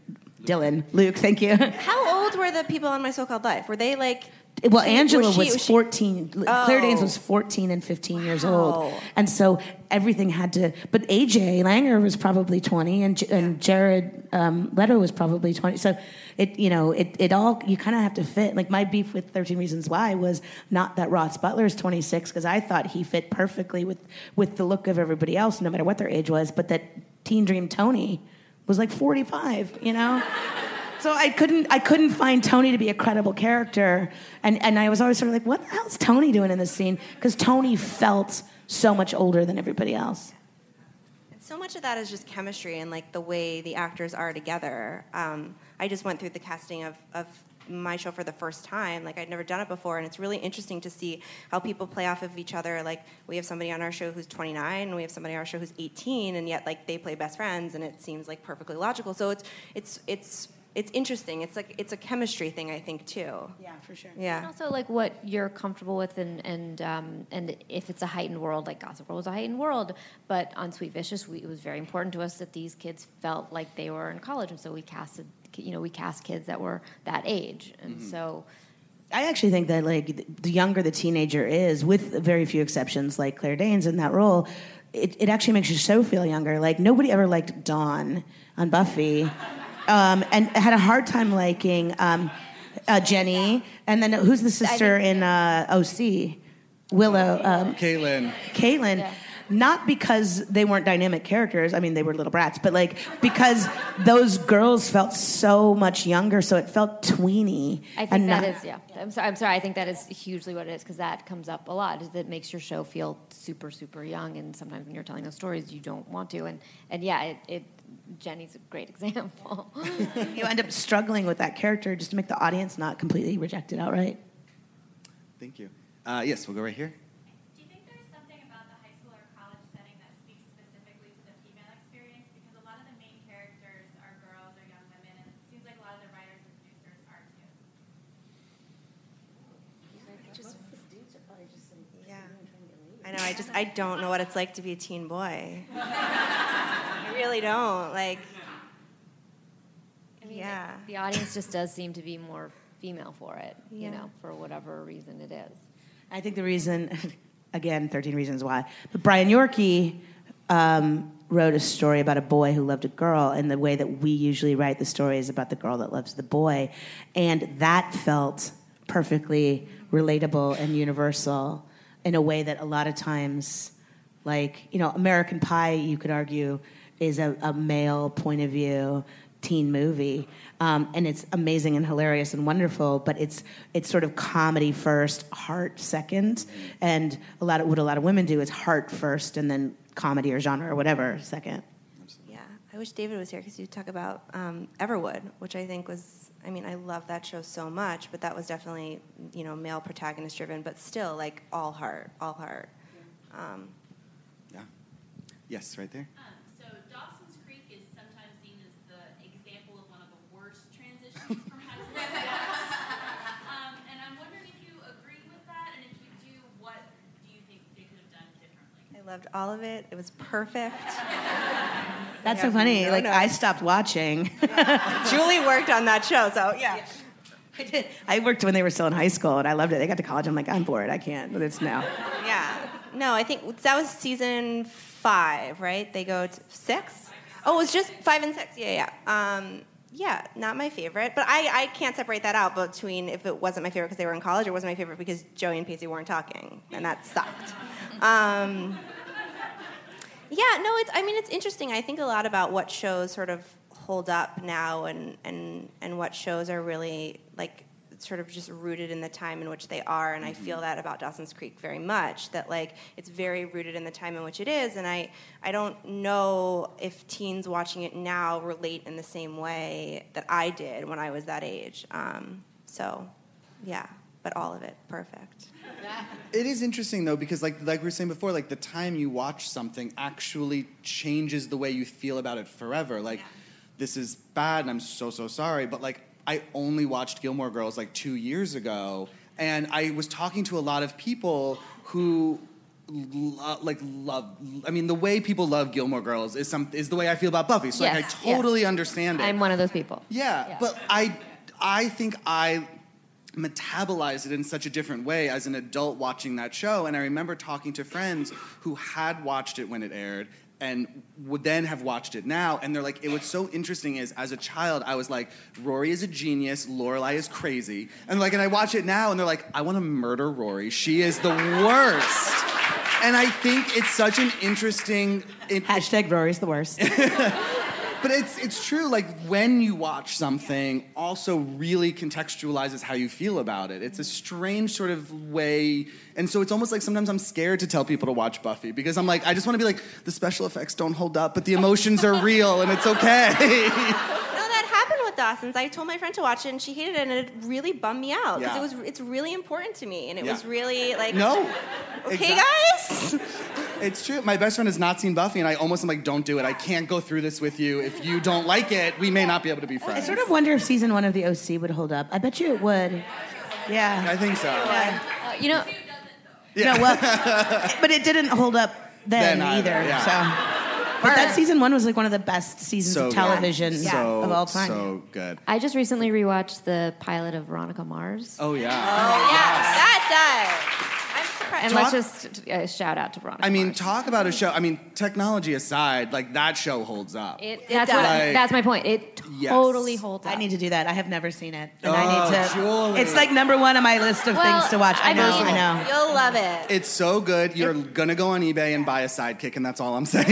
Dylan Luke. Thank you. How old were the people on My So-Called Life? Were they like? Well, she- Angela she- was, she- 14. Claire Oh. Danes was 14 and 15 years Wow. old. And so everything had to. But AJ Langer was probably 20, and, and Jared um, Leto was probably 20. So it, you know, it, it all, you kind of have to fit. Like my beef with 13 Reasons Why was not that Ross Butler is 26, because I thought he fit perfectly with, with the look of everybody else, no matter what their age was, but that Teen Dream Tony was like 45, you know? So I couldn't I couldn't find Tony to be a credible character, and and I was always sort of like, what the hell's Tony doing in this scene? Because Tony felt so much older than everybody else. So much of that is just chemistry and like the way the actors are together. Um, I just went through the casting of, of my show for the first time. Like I'd never done it before, and it's really interesting to see how people play off of each other. Like we have somebody on our show who's 29, and we have somebody on our show who's 18, and yet like they play best friends, and it seems like perfectly logical. So it's it's it's it's interesting. It's like it's a chemistry thing, I think too. Yeah, for sure. Yeah. And Yeah. also like what you're comfortable with and and um, and if it's a heightened world like Gossip Girl was a heightened world, but on Sweet Vicious we, it was very important to us that these kids felt like they were in college, and so we casted you know we cast kids that were that age, and so I actually think that like the younger the teenager is, with very few exceptions, like Claire Danes in that role, it, it actually makes your show feel younger. Like nobody ever liked Dawn on Buffy, um, and had a hard time liking um, uh, Jenny. And then who's the sister in uh, OC? Willow. Um, Kaitlin. Kaitlin. Not because they weren't dynamic characters. I mean, they were little brats, but like because those girls felt so much younger, so it felt tweeny. I think and that not- is yeah. I'm sorry. I'm sorry. I think that is hugely what it is because that comes up a lot. Is that makes your show feel super super young, and sometimes when you're telling those stories, you don't want to. And and yeah, it, it Jenny's a great example. you end up struggling with that character just to make the audience not completely reject it outright. Thank you. Uh, yes, we'll go right here. Do you think there's something about the high school or college setting that speaks specifically to the female experience? Because a lot of the main characters are girls or young women, and it seems like a lot of the writers and producers are too. Yeah. I know. I just I don't know what it's like to be a teen boy. I really don't. Like. I mean, Yeah. the, the audience just does seem to be more female for it. You know, for whatever reason it is. I think the reason, again, 13 Reasons Why, but Brian Yorkey um, wrote a story about a boy who loved a girl, and the way that we usually write the story is about the girl that loves the boy. And that felt perfectly relatable and universal in a way that a lot of times, like, you know, American Pie, you could argue, is a, a male point of view teen movie, um, and it's amazing and hilarious and wonderful. But it's it's sort of comedy first, heart second, and a lot of what a lot of women do is heart first, and then comedy or genre or whatever second. Yeah. I wish David was here because you talk about um, Everwood, which I think was. I mean, I love that show so much, but that was definitely you know male protagonist driven, but still like all heart, all heart. Um, Yeah. Yes, right there. Um, so Dawson's Creek is sometimes seen as the example of one of the worst transitions from high school to college. um, and I'm wondering if you agree with that, and if you do, what do you think they could have done differently? I loved all of it. It was perfect. That's Yeah, so funny. no like. I stopped watching. Julie worked on that show, so yeah. I did. I worked when they were still in high school, and I loved it. They got to college. I'm like, I'm bored. I can't. But it's now. Yeah. No, I think that was season five, right? They go to six? Oh, it was just five and six. Yeah, yeah. Um, yeah, not my favorite. But I, I can't separate that out between if it wasn't my favorite because they were in college or wasn't my favorite because Joey and Pacey weren't talking. And that sucked. Um, yeah, no, it's, I mean, it's interesting. I think a lot about what shows sort of hold up now and, and, and what shows are really like sort of just rooted in the time in which they are and i feel that about dawson's creek very much that like it's very rooted in the time in which it is and i i don't know if teens watching it now relate in the same way that i did when i was that age um, So, yeah, but all of it perfect. It is interesting though because like like we were saying before, like the time you watch something actually changes the way you feel about it forever. Like this is bad and I'm so so sorry, but like I only watched Gilmore Girls like 2 years ago and I was talking to a lot of people who lo- like love I mean the way people love Gilmore Girls is some is the way I feel about Buffy. So like I totally yes. understand it. I'm one of those people. Yeah, Yeah. but I, I think I metabolized it in such a different way as an adult watching that show. And I remember talking to friends who had watched it when it aired and would then have watched it now. And they're like, it was so interesting is as a child, I was like, Rory is a genius, Lorelai is crazy. And like, and I watch it now and they're like, I want to murder Rory. She is the worst. And I think it's such an interesting. It, Hashtag Rory's the worst. but it's it's true. Like when you watch something, also really contextualizes how you feel about it. It's a strange sort of way, and so it's almost like sometimes I'm scared to tell people to watch Buffy because I'm like, I just want to be like, the special effects don't hold up, but the emotions are real, and it's okay. No, that happened with Dawson's. I told my friend to watch it, and she hated it, and it really bummed me out because Yeah. it was it's really important to me, and it Yeah. was really like no, okay, exact- guys. It's true. My best friend has not seen Buffy, and I almost am like, don't do it. I can't go through this with you. If you don't like it, we may not be able to be friends. I sort of wonder if season one of the OC would hold up. I bet you it would. Yeah. I think so. Yeah. Uh, you know, No, well, but it didn't hold up then, Then either, either. yeah. So, but that season one was like one of the best seasons So of good. television So, of all time. So good. I just recently rewatched the pilot of Veronica Mars. Oh yeah. Oh yeah, that does. I'm surprised. And Talk- let's just uh, shout out to Veronica I mean, Mars. talk about a show. I mean, technology aside, like that show holds up. It, that's, what, does. that's my point. It Yes. totally holds up. I need to do that. I have never seen it, and Oh, I need to. Julie. It's like number one on my list of Well, things to watch. I, I know. mean- I know. You'll love it. It's so good. You're gonna go on eBay and buy a sidekick, and that's all I'm saying.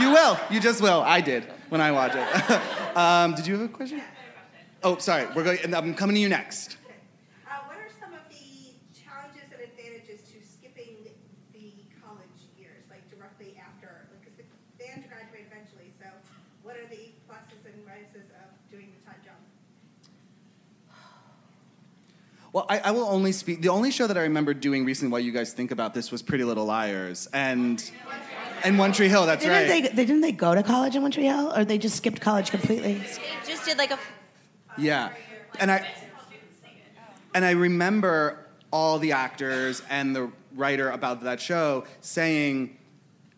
you will. You just will. I did when I watch it. um, did you have a question? Oh, sorry. We're going. I'm coming to you next. Uh, what are some of the challenges and advantages to skipping the college years, like directly after? Because the, they have to graduate eventually, so what are the pluses and minuses of doing the time jump? Well, I, I will only speak. The only show that I remember doing recently, while you guys think about this, was Pretty Little Liars and and One Tree Hill. That's Didn't right. they? they? Didn't they go to college in Montreal, or they just skipped college completely? They just did like a. Yeah, and I and I remember all the actors and the writer about that show saying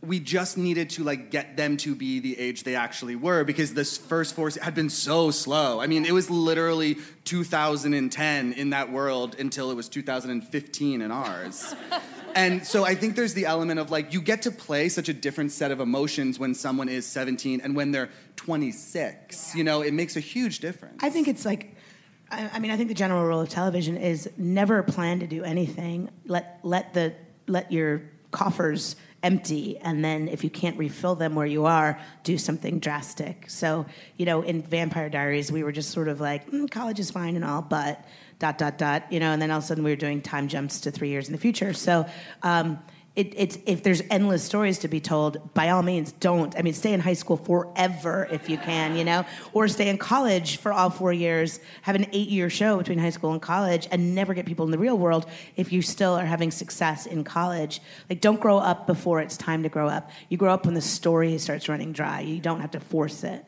we just needed to like get them to be the age they actually were because this first four se- had been so slow. I mean, it was literally 2010 in that world until it was 2015 in ours. And so I think there's the element of like you get to play such a different set of emotions when someone is 17 and when they're 26. You know, it makes a huge difference. I think it's like, I, I mean, I think the general rule of television is never plan to do anything. Let let the let your coffers empty, and then if you can't refill them where you are, do something drastic. So you know, in Vampire Diaries, we were just sort of like, mm, college is fine and all, but dot dot dot, you know, and then all of a sudden we were doing time jumps to three years in the future. So. Um, it, if there's endless stories to be told, by all means, don't. I mean, stay in high school forever if you can, you know, or stay in college for all four years, have an eight-year show between high school and college, and never get people in the real world if you still are having success in college. Like, don't grow up before it's time to grow up. You grow up when the story starts running dry. You don't have to force it.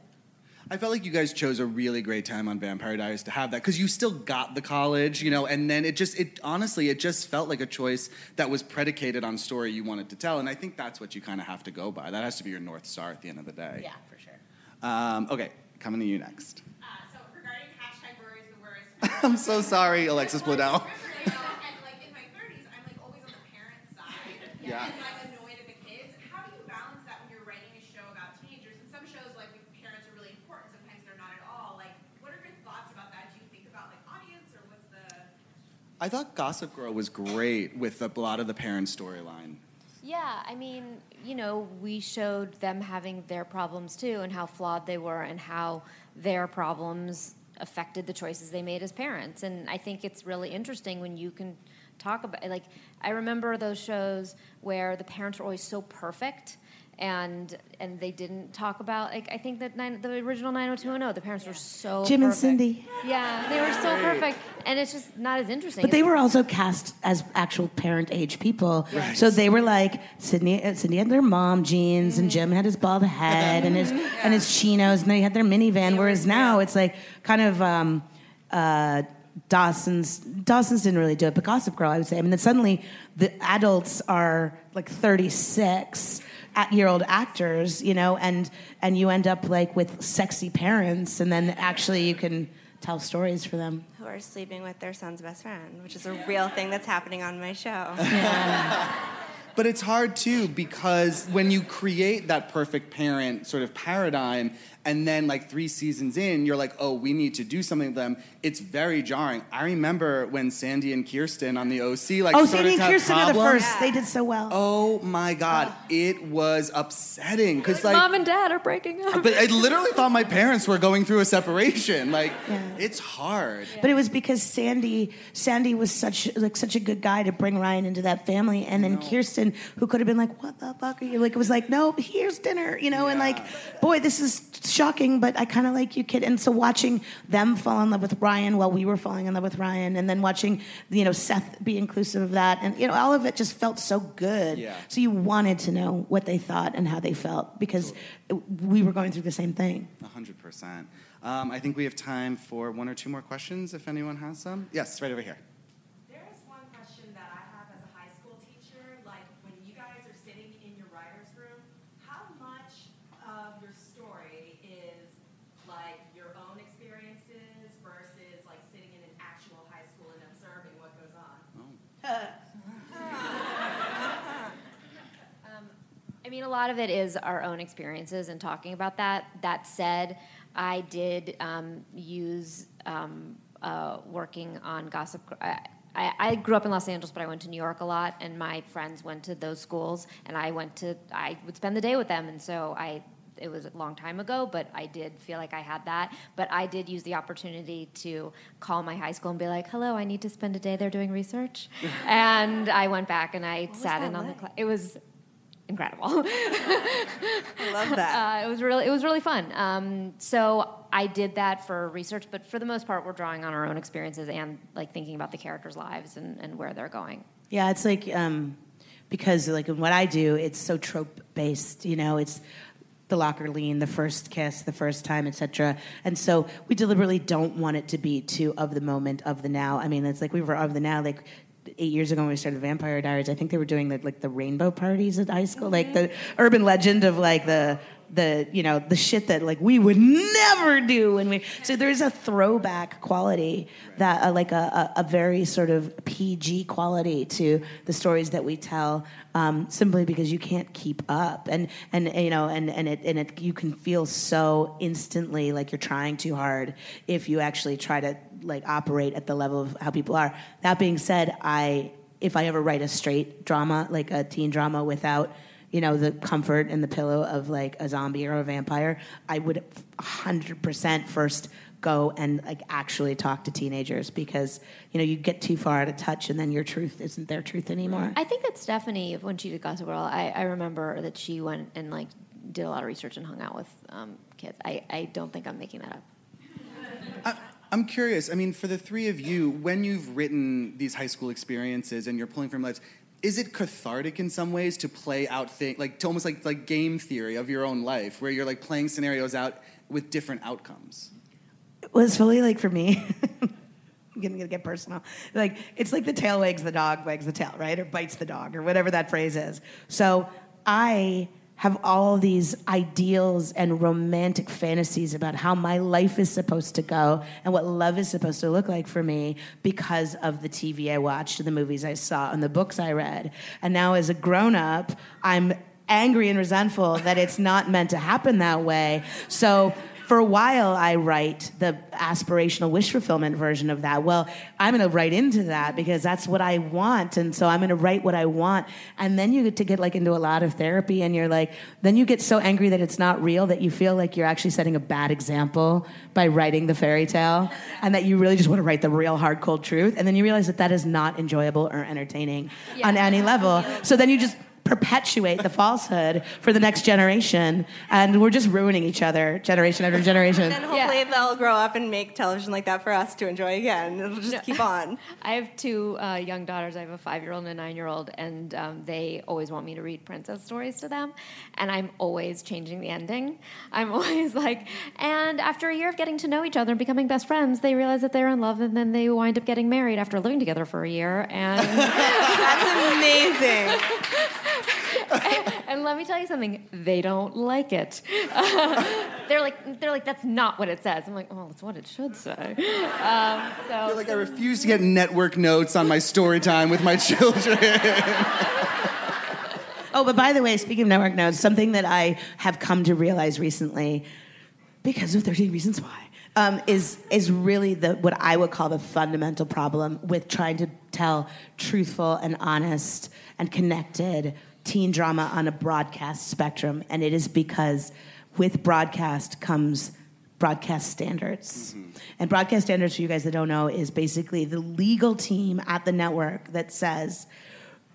I felt like you guys chose a really great time on Vampire Diaries to have that because you still got the college, you know, and then it just, it honestly, it just felt like a choice that was predicated on story you wanted to tell, and I think that's what you kind of have to go by. That has to be your north star at the end of the day. Yeah, for sure. Um, okay, coming to you next. Uh, so regarding hashtag Rory's the worst. I'm so sorry, Alexis Bledel. and like in my 30s, I'm like always on the parents' side. Yeah. And I'm annoyed at the kids. How do you balance that when you're writing a show about teenagers? And some shows, like the parents are really important. Sometimes they're not at all. Like, what are your thoughts about that? Do you think about like audience or what's the? I thought Gossip Girl was great with a lot of the parent storyline. Yeah, I mean, you know, we showed them having their problems too and how flawed they were and how their problems affected the choices they made as parents. And I think it's really interesting when you can talk about like I remember those shows where the parents were always so perfect and and they didn't talk about like I think that nine, the original 90210 the parents were so Jim and. Cindy. Yeah, they were so perfect, and it's just not as interesting. But they were also cast as actual parent age people. So they were like Sydney. uh, Cindy had their mom jeans, and Jim had his bald head and his and his chinos, and they had their minivan. Whereas now it's like kind of um, uh, Dawson's. Dawson's didn't really do it, but Gossip Girl, I would say. I mean, then suddenly the adults are like thirty six year old actors, you know, and and you end up like with sexy parents, and then actually you can tell stories for them. Who are sleeping with their son's best friend, which is a real thing that's happening on my show. But it's hard too because when you create that perfect parent sort of paradigm, and then like three seasons in, you're like, oh, we need to do something with them. It's very jarring. I remember when Sandy and Kirsten on the OC like oh, started Sadie and to have Kirsten are the problems. first. They did so well. Oh my god, it was upsetting because like. mom and dad are breaking up. but I literally thought my parents were going through a separation. Like, it's hard. But it was because Sandy, Sandy was such like such a good guy to bring Ryan into that family, and then Kirsten, who could have been like, "What the fuck are you?" Like it was like, "No, here's dinner," you know, and like, boy, this is shocking, but I kind of like you, kid. And so watching them fall in love with Ryan while we were falling in love with Ryan, and then watching you know Seth be inclusive of that, and you know all of it just felt so good. Yeah. So you wanted to know what they thought and how they felt because we were going through the same thing. 100%. Um, I think we have time for one or two more questions if anyone has some. Yes, right over here. There is one question that I have as a high school teacher. Like, when you guys are sitting in your writer's room, how much of your story is like your own experiences versus like sitting in an actual high school and observing what goes on? I mean, a lot of it is our own experiences and talking about that. That said, I did um, use um, uh, working on Gossip. I, I, I grew up in Los Angeles, but I went to New York a lot, and my friends went to those schools, and I went to. I would spend the day with them, and so I. It was a long time ago, but I did feel like I had that. But I did use the opportunity to call my high school and be like, "Hello, I need to spend a day there doing research," and I went back and I sat in on the. class. it was incredible. I love that. Uh, it was really it was really fun. Um, so I did that for research, but for the most part, we're drawing on our own experiences and like thinking about the characters' lives and, and where they're going. Yeah, it's like um, because like in what I do, it's so trope based. You know, it's the locker lean, the first kiss, the first time, etc. And so we deliberately don't want it to be too of the moment, of the now. I mean, it's like we were of the now, like. Eight years ago, when we started Vampire Diaries, I think they were doing the, like the rainbow parties at high school, like mm-hmm. the urban legend of like the the you know the shit that like we would never do and we so there's a throwback quality that uh, like a, a, a very sort of pg quality to the stories that we tell um, simply because you can't keep up. And and you know and and it and it you can feel so instantly like you're trying too hard if you actually try to like operate at the level of how people are. That being said i if i ever write a straight drama like a teen drama without you know the comfort and the pillow of like a zombie or a vampire i would 100% first go and like actually talk to teenagers because you know you get too far out of touch and then your truth isn't their truth anymore I think that Stephanie, when she did Gossip Girl, I, I remember that she went and like did a lot of research and hung out with um, kids. I, I don't think I'm making that up. I, I'm curious. I mean, for the three of you, when you've written these high school experiences and you're pulling from lives, is it cathartic in some ways to play out things like to almost like like game theory of your own life, where you're like playing scenarios out with different outcomes? well, it's fully like for me I'm gonna get personal. Like it's like the tail wags the dog, wags the tail, right? Or bites the dog, or whatever that phrase is. So I have all these ideals and romantic fantasies about how my life is supposed to go and what love is supposed to look like for me because of the TV I watched the movies I saw and the books I read. And now as a grown up, I'm angry and resentful that it's not meant to happen that way. So for a while I write the aspirational wish fulfillment version of that. Well, I'm going to write into that because that's what I want and so I'm going to write what I want. And then you get to get like into a lot of therapy and you're like then you get so angry that it's not real that you feel like you're actually setting a bad example by writing the fairy tale and that you really just want to write the real hard cold truth and then you realize that that is not enjoyable or entertaining on any level. So then you just perpetuate the falsehood for the next generation, and we're just ruining each other generation after generation. And hopefully they'll grow up and make television like that for us to enjoy again. It'll just keep on. I have two uh, young daughters. I have a five-year-old and a nine-year-old, and um, they always want me to read princess stories to them. And I'm always changing the ending. I'm always like, and after a year of getting to know each other and becoming best friends, they realize that they're in love, and then they wind up getting married after living together for a year. And That's amazing. and let me tell you something, they don't like it. they're like, they're like, that's not what it says. I'm like, oh, that's what it should say. Um, so, I feel like I refuse to get network notes on my story time with my children. Oh, but by the way, speaking of network notes, something that I have come to realize recently, because of 13 Reasons Why, um, is is really the what I would call the fundamental problem with trying to tell truthful and honest and connected teen drama on a broadcast spectrum, and it is because with broadcast comes broadcast standards. And broadcast standards, for you guys that don't know, is basically the legal team at the network that says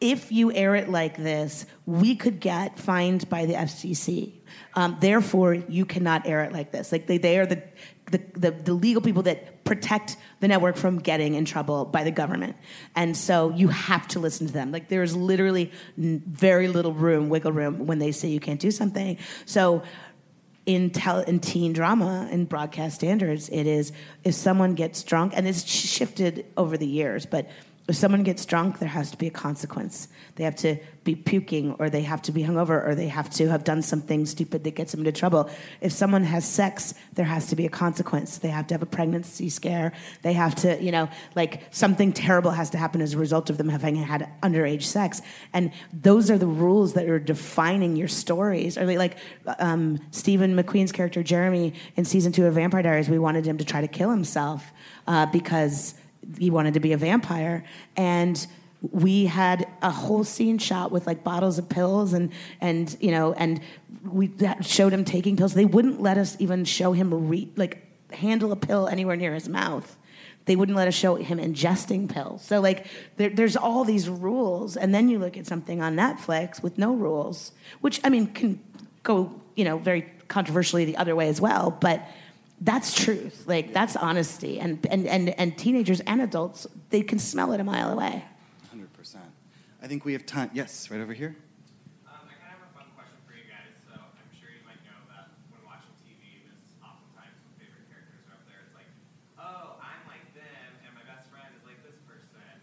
if you air it like this, we could get fined by the FCC. Um, therefore, you cannot air it like this. Like they, they are the, the, the, the legal people that protect the network from getting in trouble by the government. And so you have to listen to them. Like there's literally very little room, wiggle room, when they say you can't do something. So in, tel- in teen drama and broadcast standards, it is if someone gets drunk, and it's shifted over the years, but if someone gets drunk, there has to be a consequence. They have to be puking, or they have to be hungover, or they have to have done something stupid that gets them into trouble. If someone has sex, there has to be a consequence. They have to have a pregnancy scare. They have to, you know, like something terrible has to happen as a result of them having had underage sex. And those are the rules that are defining your stories. Or like um, Steven McQueen's character Jeremy in season two of Vampire Diaries, we wanted him to try to kill himself uh, because he wanted to be a vampire. And we had a whole scene shot with like bottles of pills and and you know and we showed him taking pills. They wouldn't let us even show him re- like handle a pill anywhere near his mouth. They wouldn't let us show him ingesting pills. So like there, there's all these rules. And then you look at something on netflix with no rules which i mean can go you know very controversially the other way as well. But that's truth like that's honesty and, and and and teenagers and adults they can smell it a mile away 100%. I think we have time. Yes, right over here. Um, I kind of have a fun question for you guys. So I'm sure you might know that when watching TV, there's oftentimes when favorite characters are up there. It's like, oh, I'm like them, and my best friend is like this person.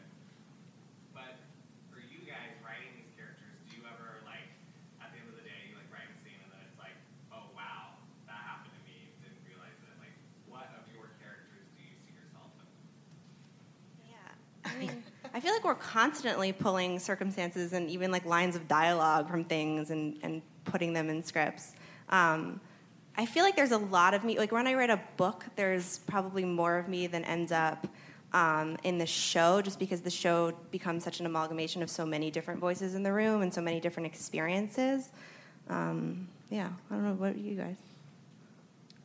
But for you guys writing these characters, do you ever like at the end of the day, you like write a scene and then it's like, oh wow, that happened to me. Didn't realize it. Like, what of your characters do you see yourself in? I mean, I feel like we're constantly pulling circumstances and even like lines of dialogue from things and, and putting them in scripts. Um, I feel like there's a lot of me. Like when I write a book, there's probably more of me than ends up um, in the show, just because the show becomes such an amalgamation of so many different voices in the room and so many different experiences. Um, yeah, I don't know. What you guys?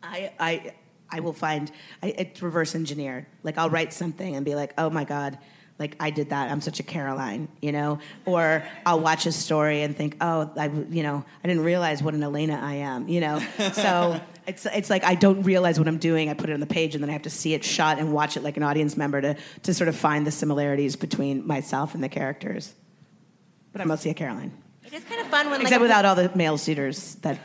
I, I, I will find I, it's reverse engineered. Like I'll write something and be like, oh my god, like I did that. I'm such a Caroline, you know. Or I'll watch a story and think, oh, I, you know, I didn't realize what an Elena I am, you know. So it's it's like I don't realize what I'm doing. I put it on the page and then I have to see it shot and watch it like an audience member to to sort of find the similarities between myself and the characters. But I'm mostly a Caroline, It is kind of fun when like except a- without all the male suitors that.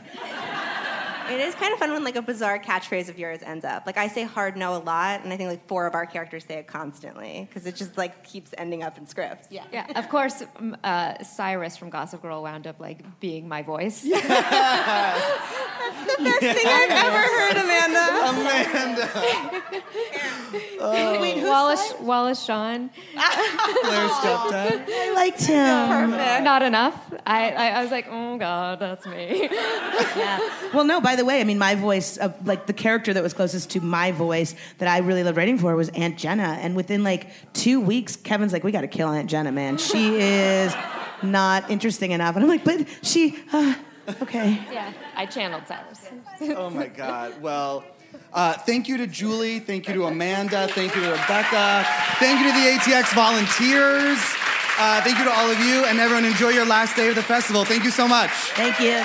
It is kind of fun when like a bizarre catchphrase of yours ends up. Like I say hard no a lot, and I think like four of our characters say it constantly because it just like keeps ending up in scripts. Yeah, yeah. Of course, um, uh, Cyrus from Gossip Girl wound up like being my voice. Yeah. That's the best thing I've ever heard, Amanda. Amanda. Oh. Wallace, Wallace Shawn. Claire's stepdad. I liked him. Perfect. Not enough. I, I, I was like, oh god, that's me. Yeah. Well, no. By the way, I mean my voice of like the character that was closest to my voice that I really loved writing for was Aunt Jenna, and within like two weeks, Kevin's like, "We got to kill Aunt Jenna, man. She is not interesting enough." And I'm like, "But she, uh, okay." yeah, I channeled Cyrus. Oh my God. Well, uh, thank you to Julie. Thank you to Amanda. Thank you to Rebecca. Thank you to the ATX volunteers. Uh, thank you to all of you, and everyone enjoy your last day of the festival. Thank you so much. Thank you.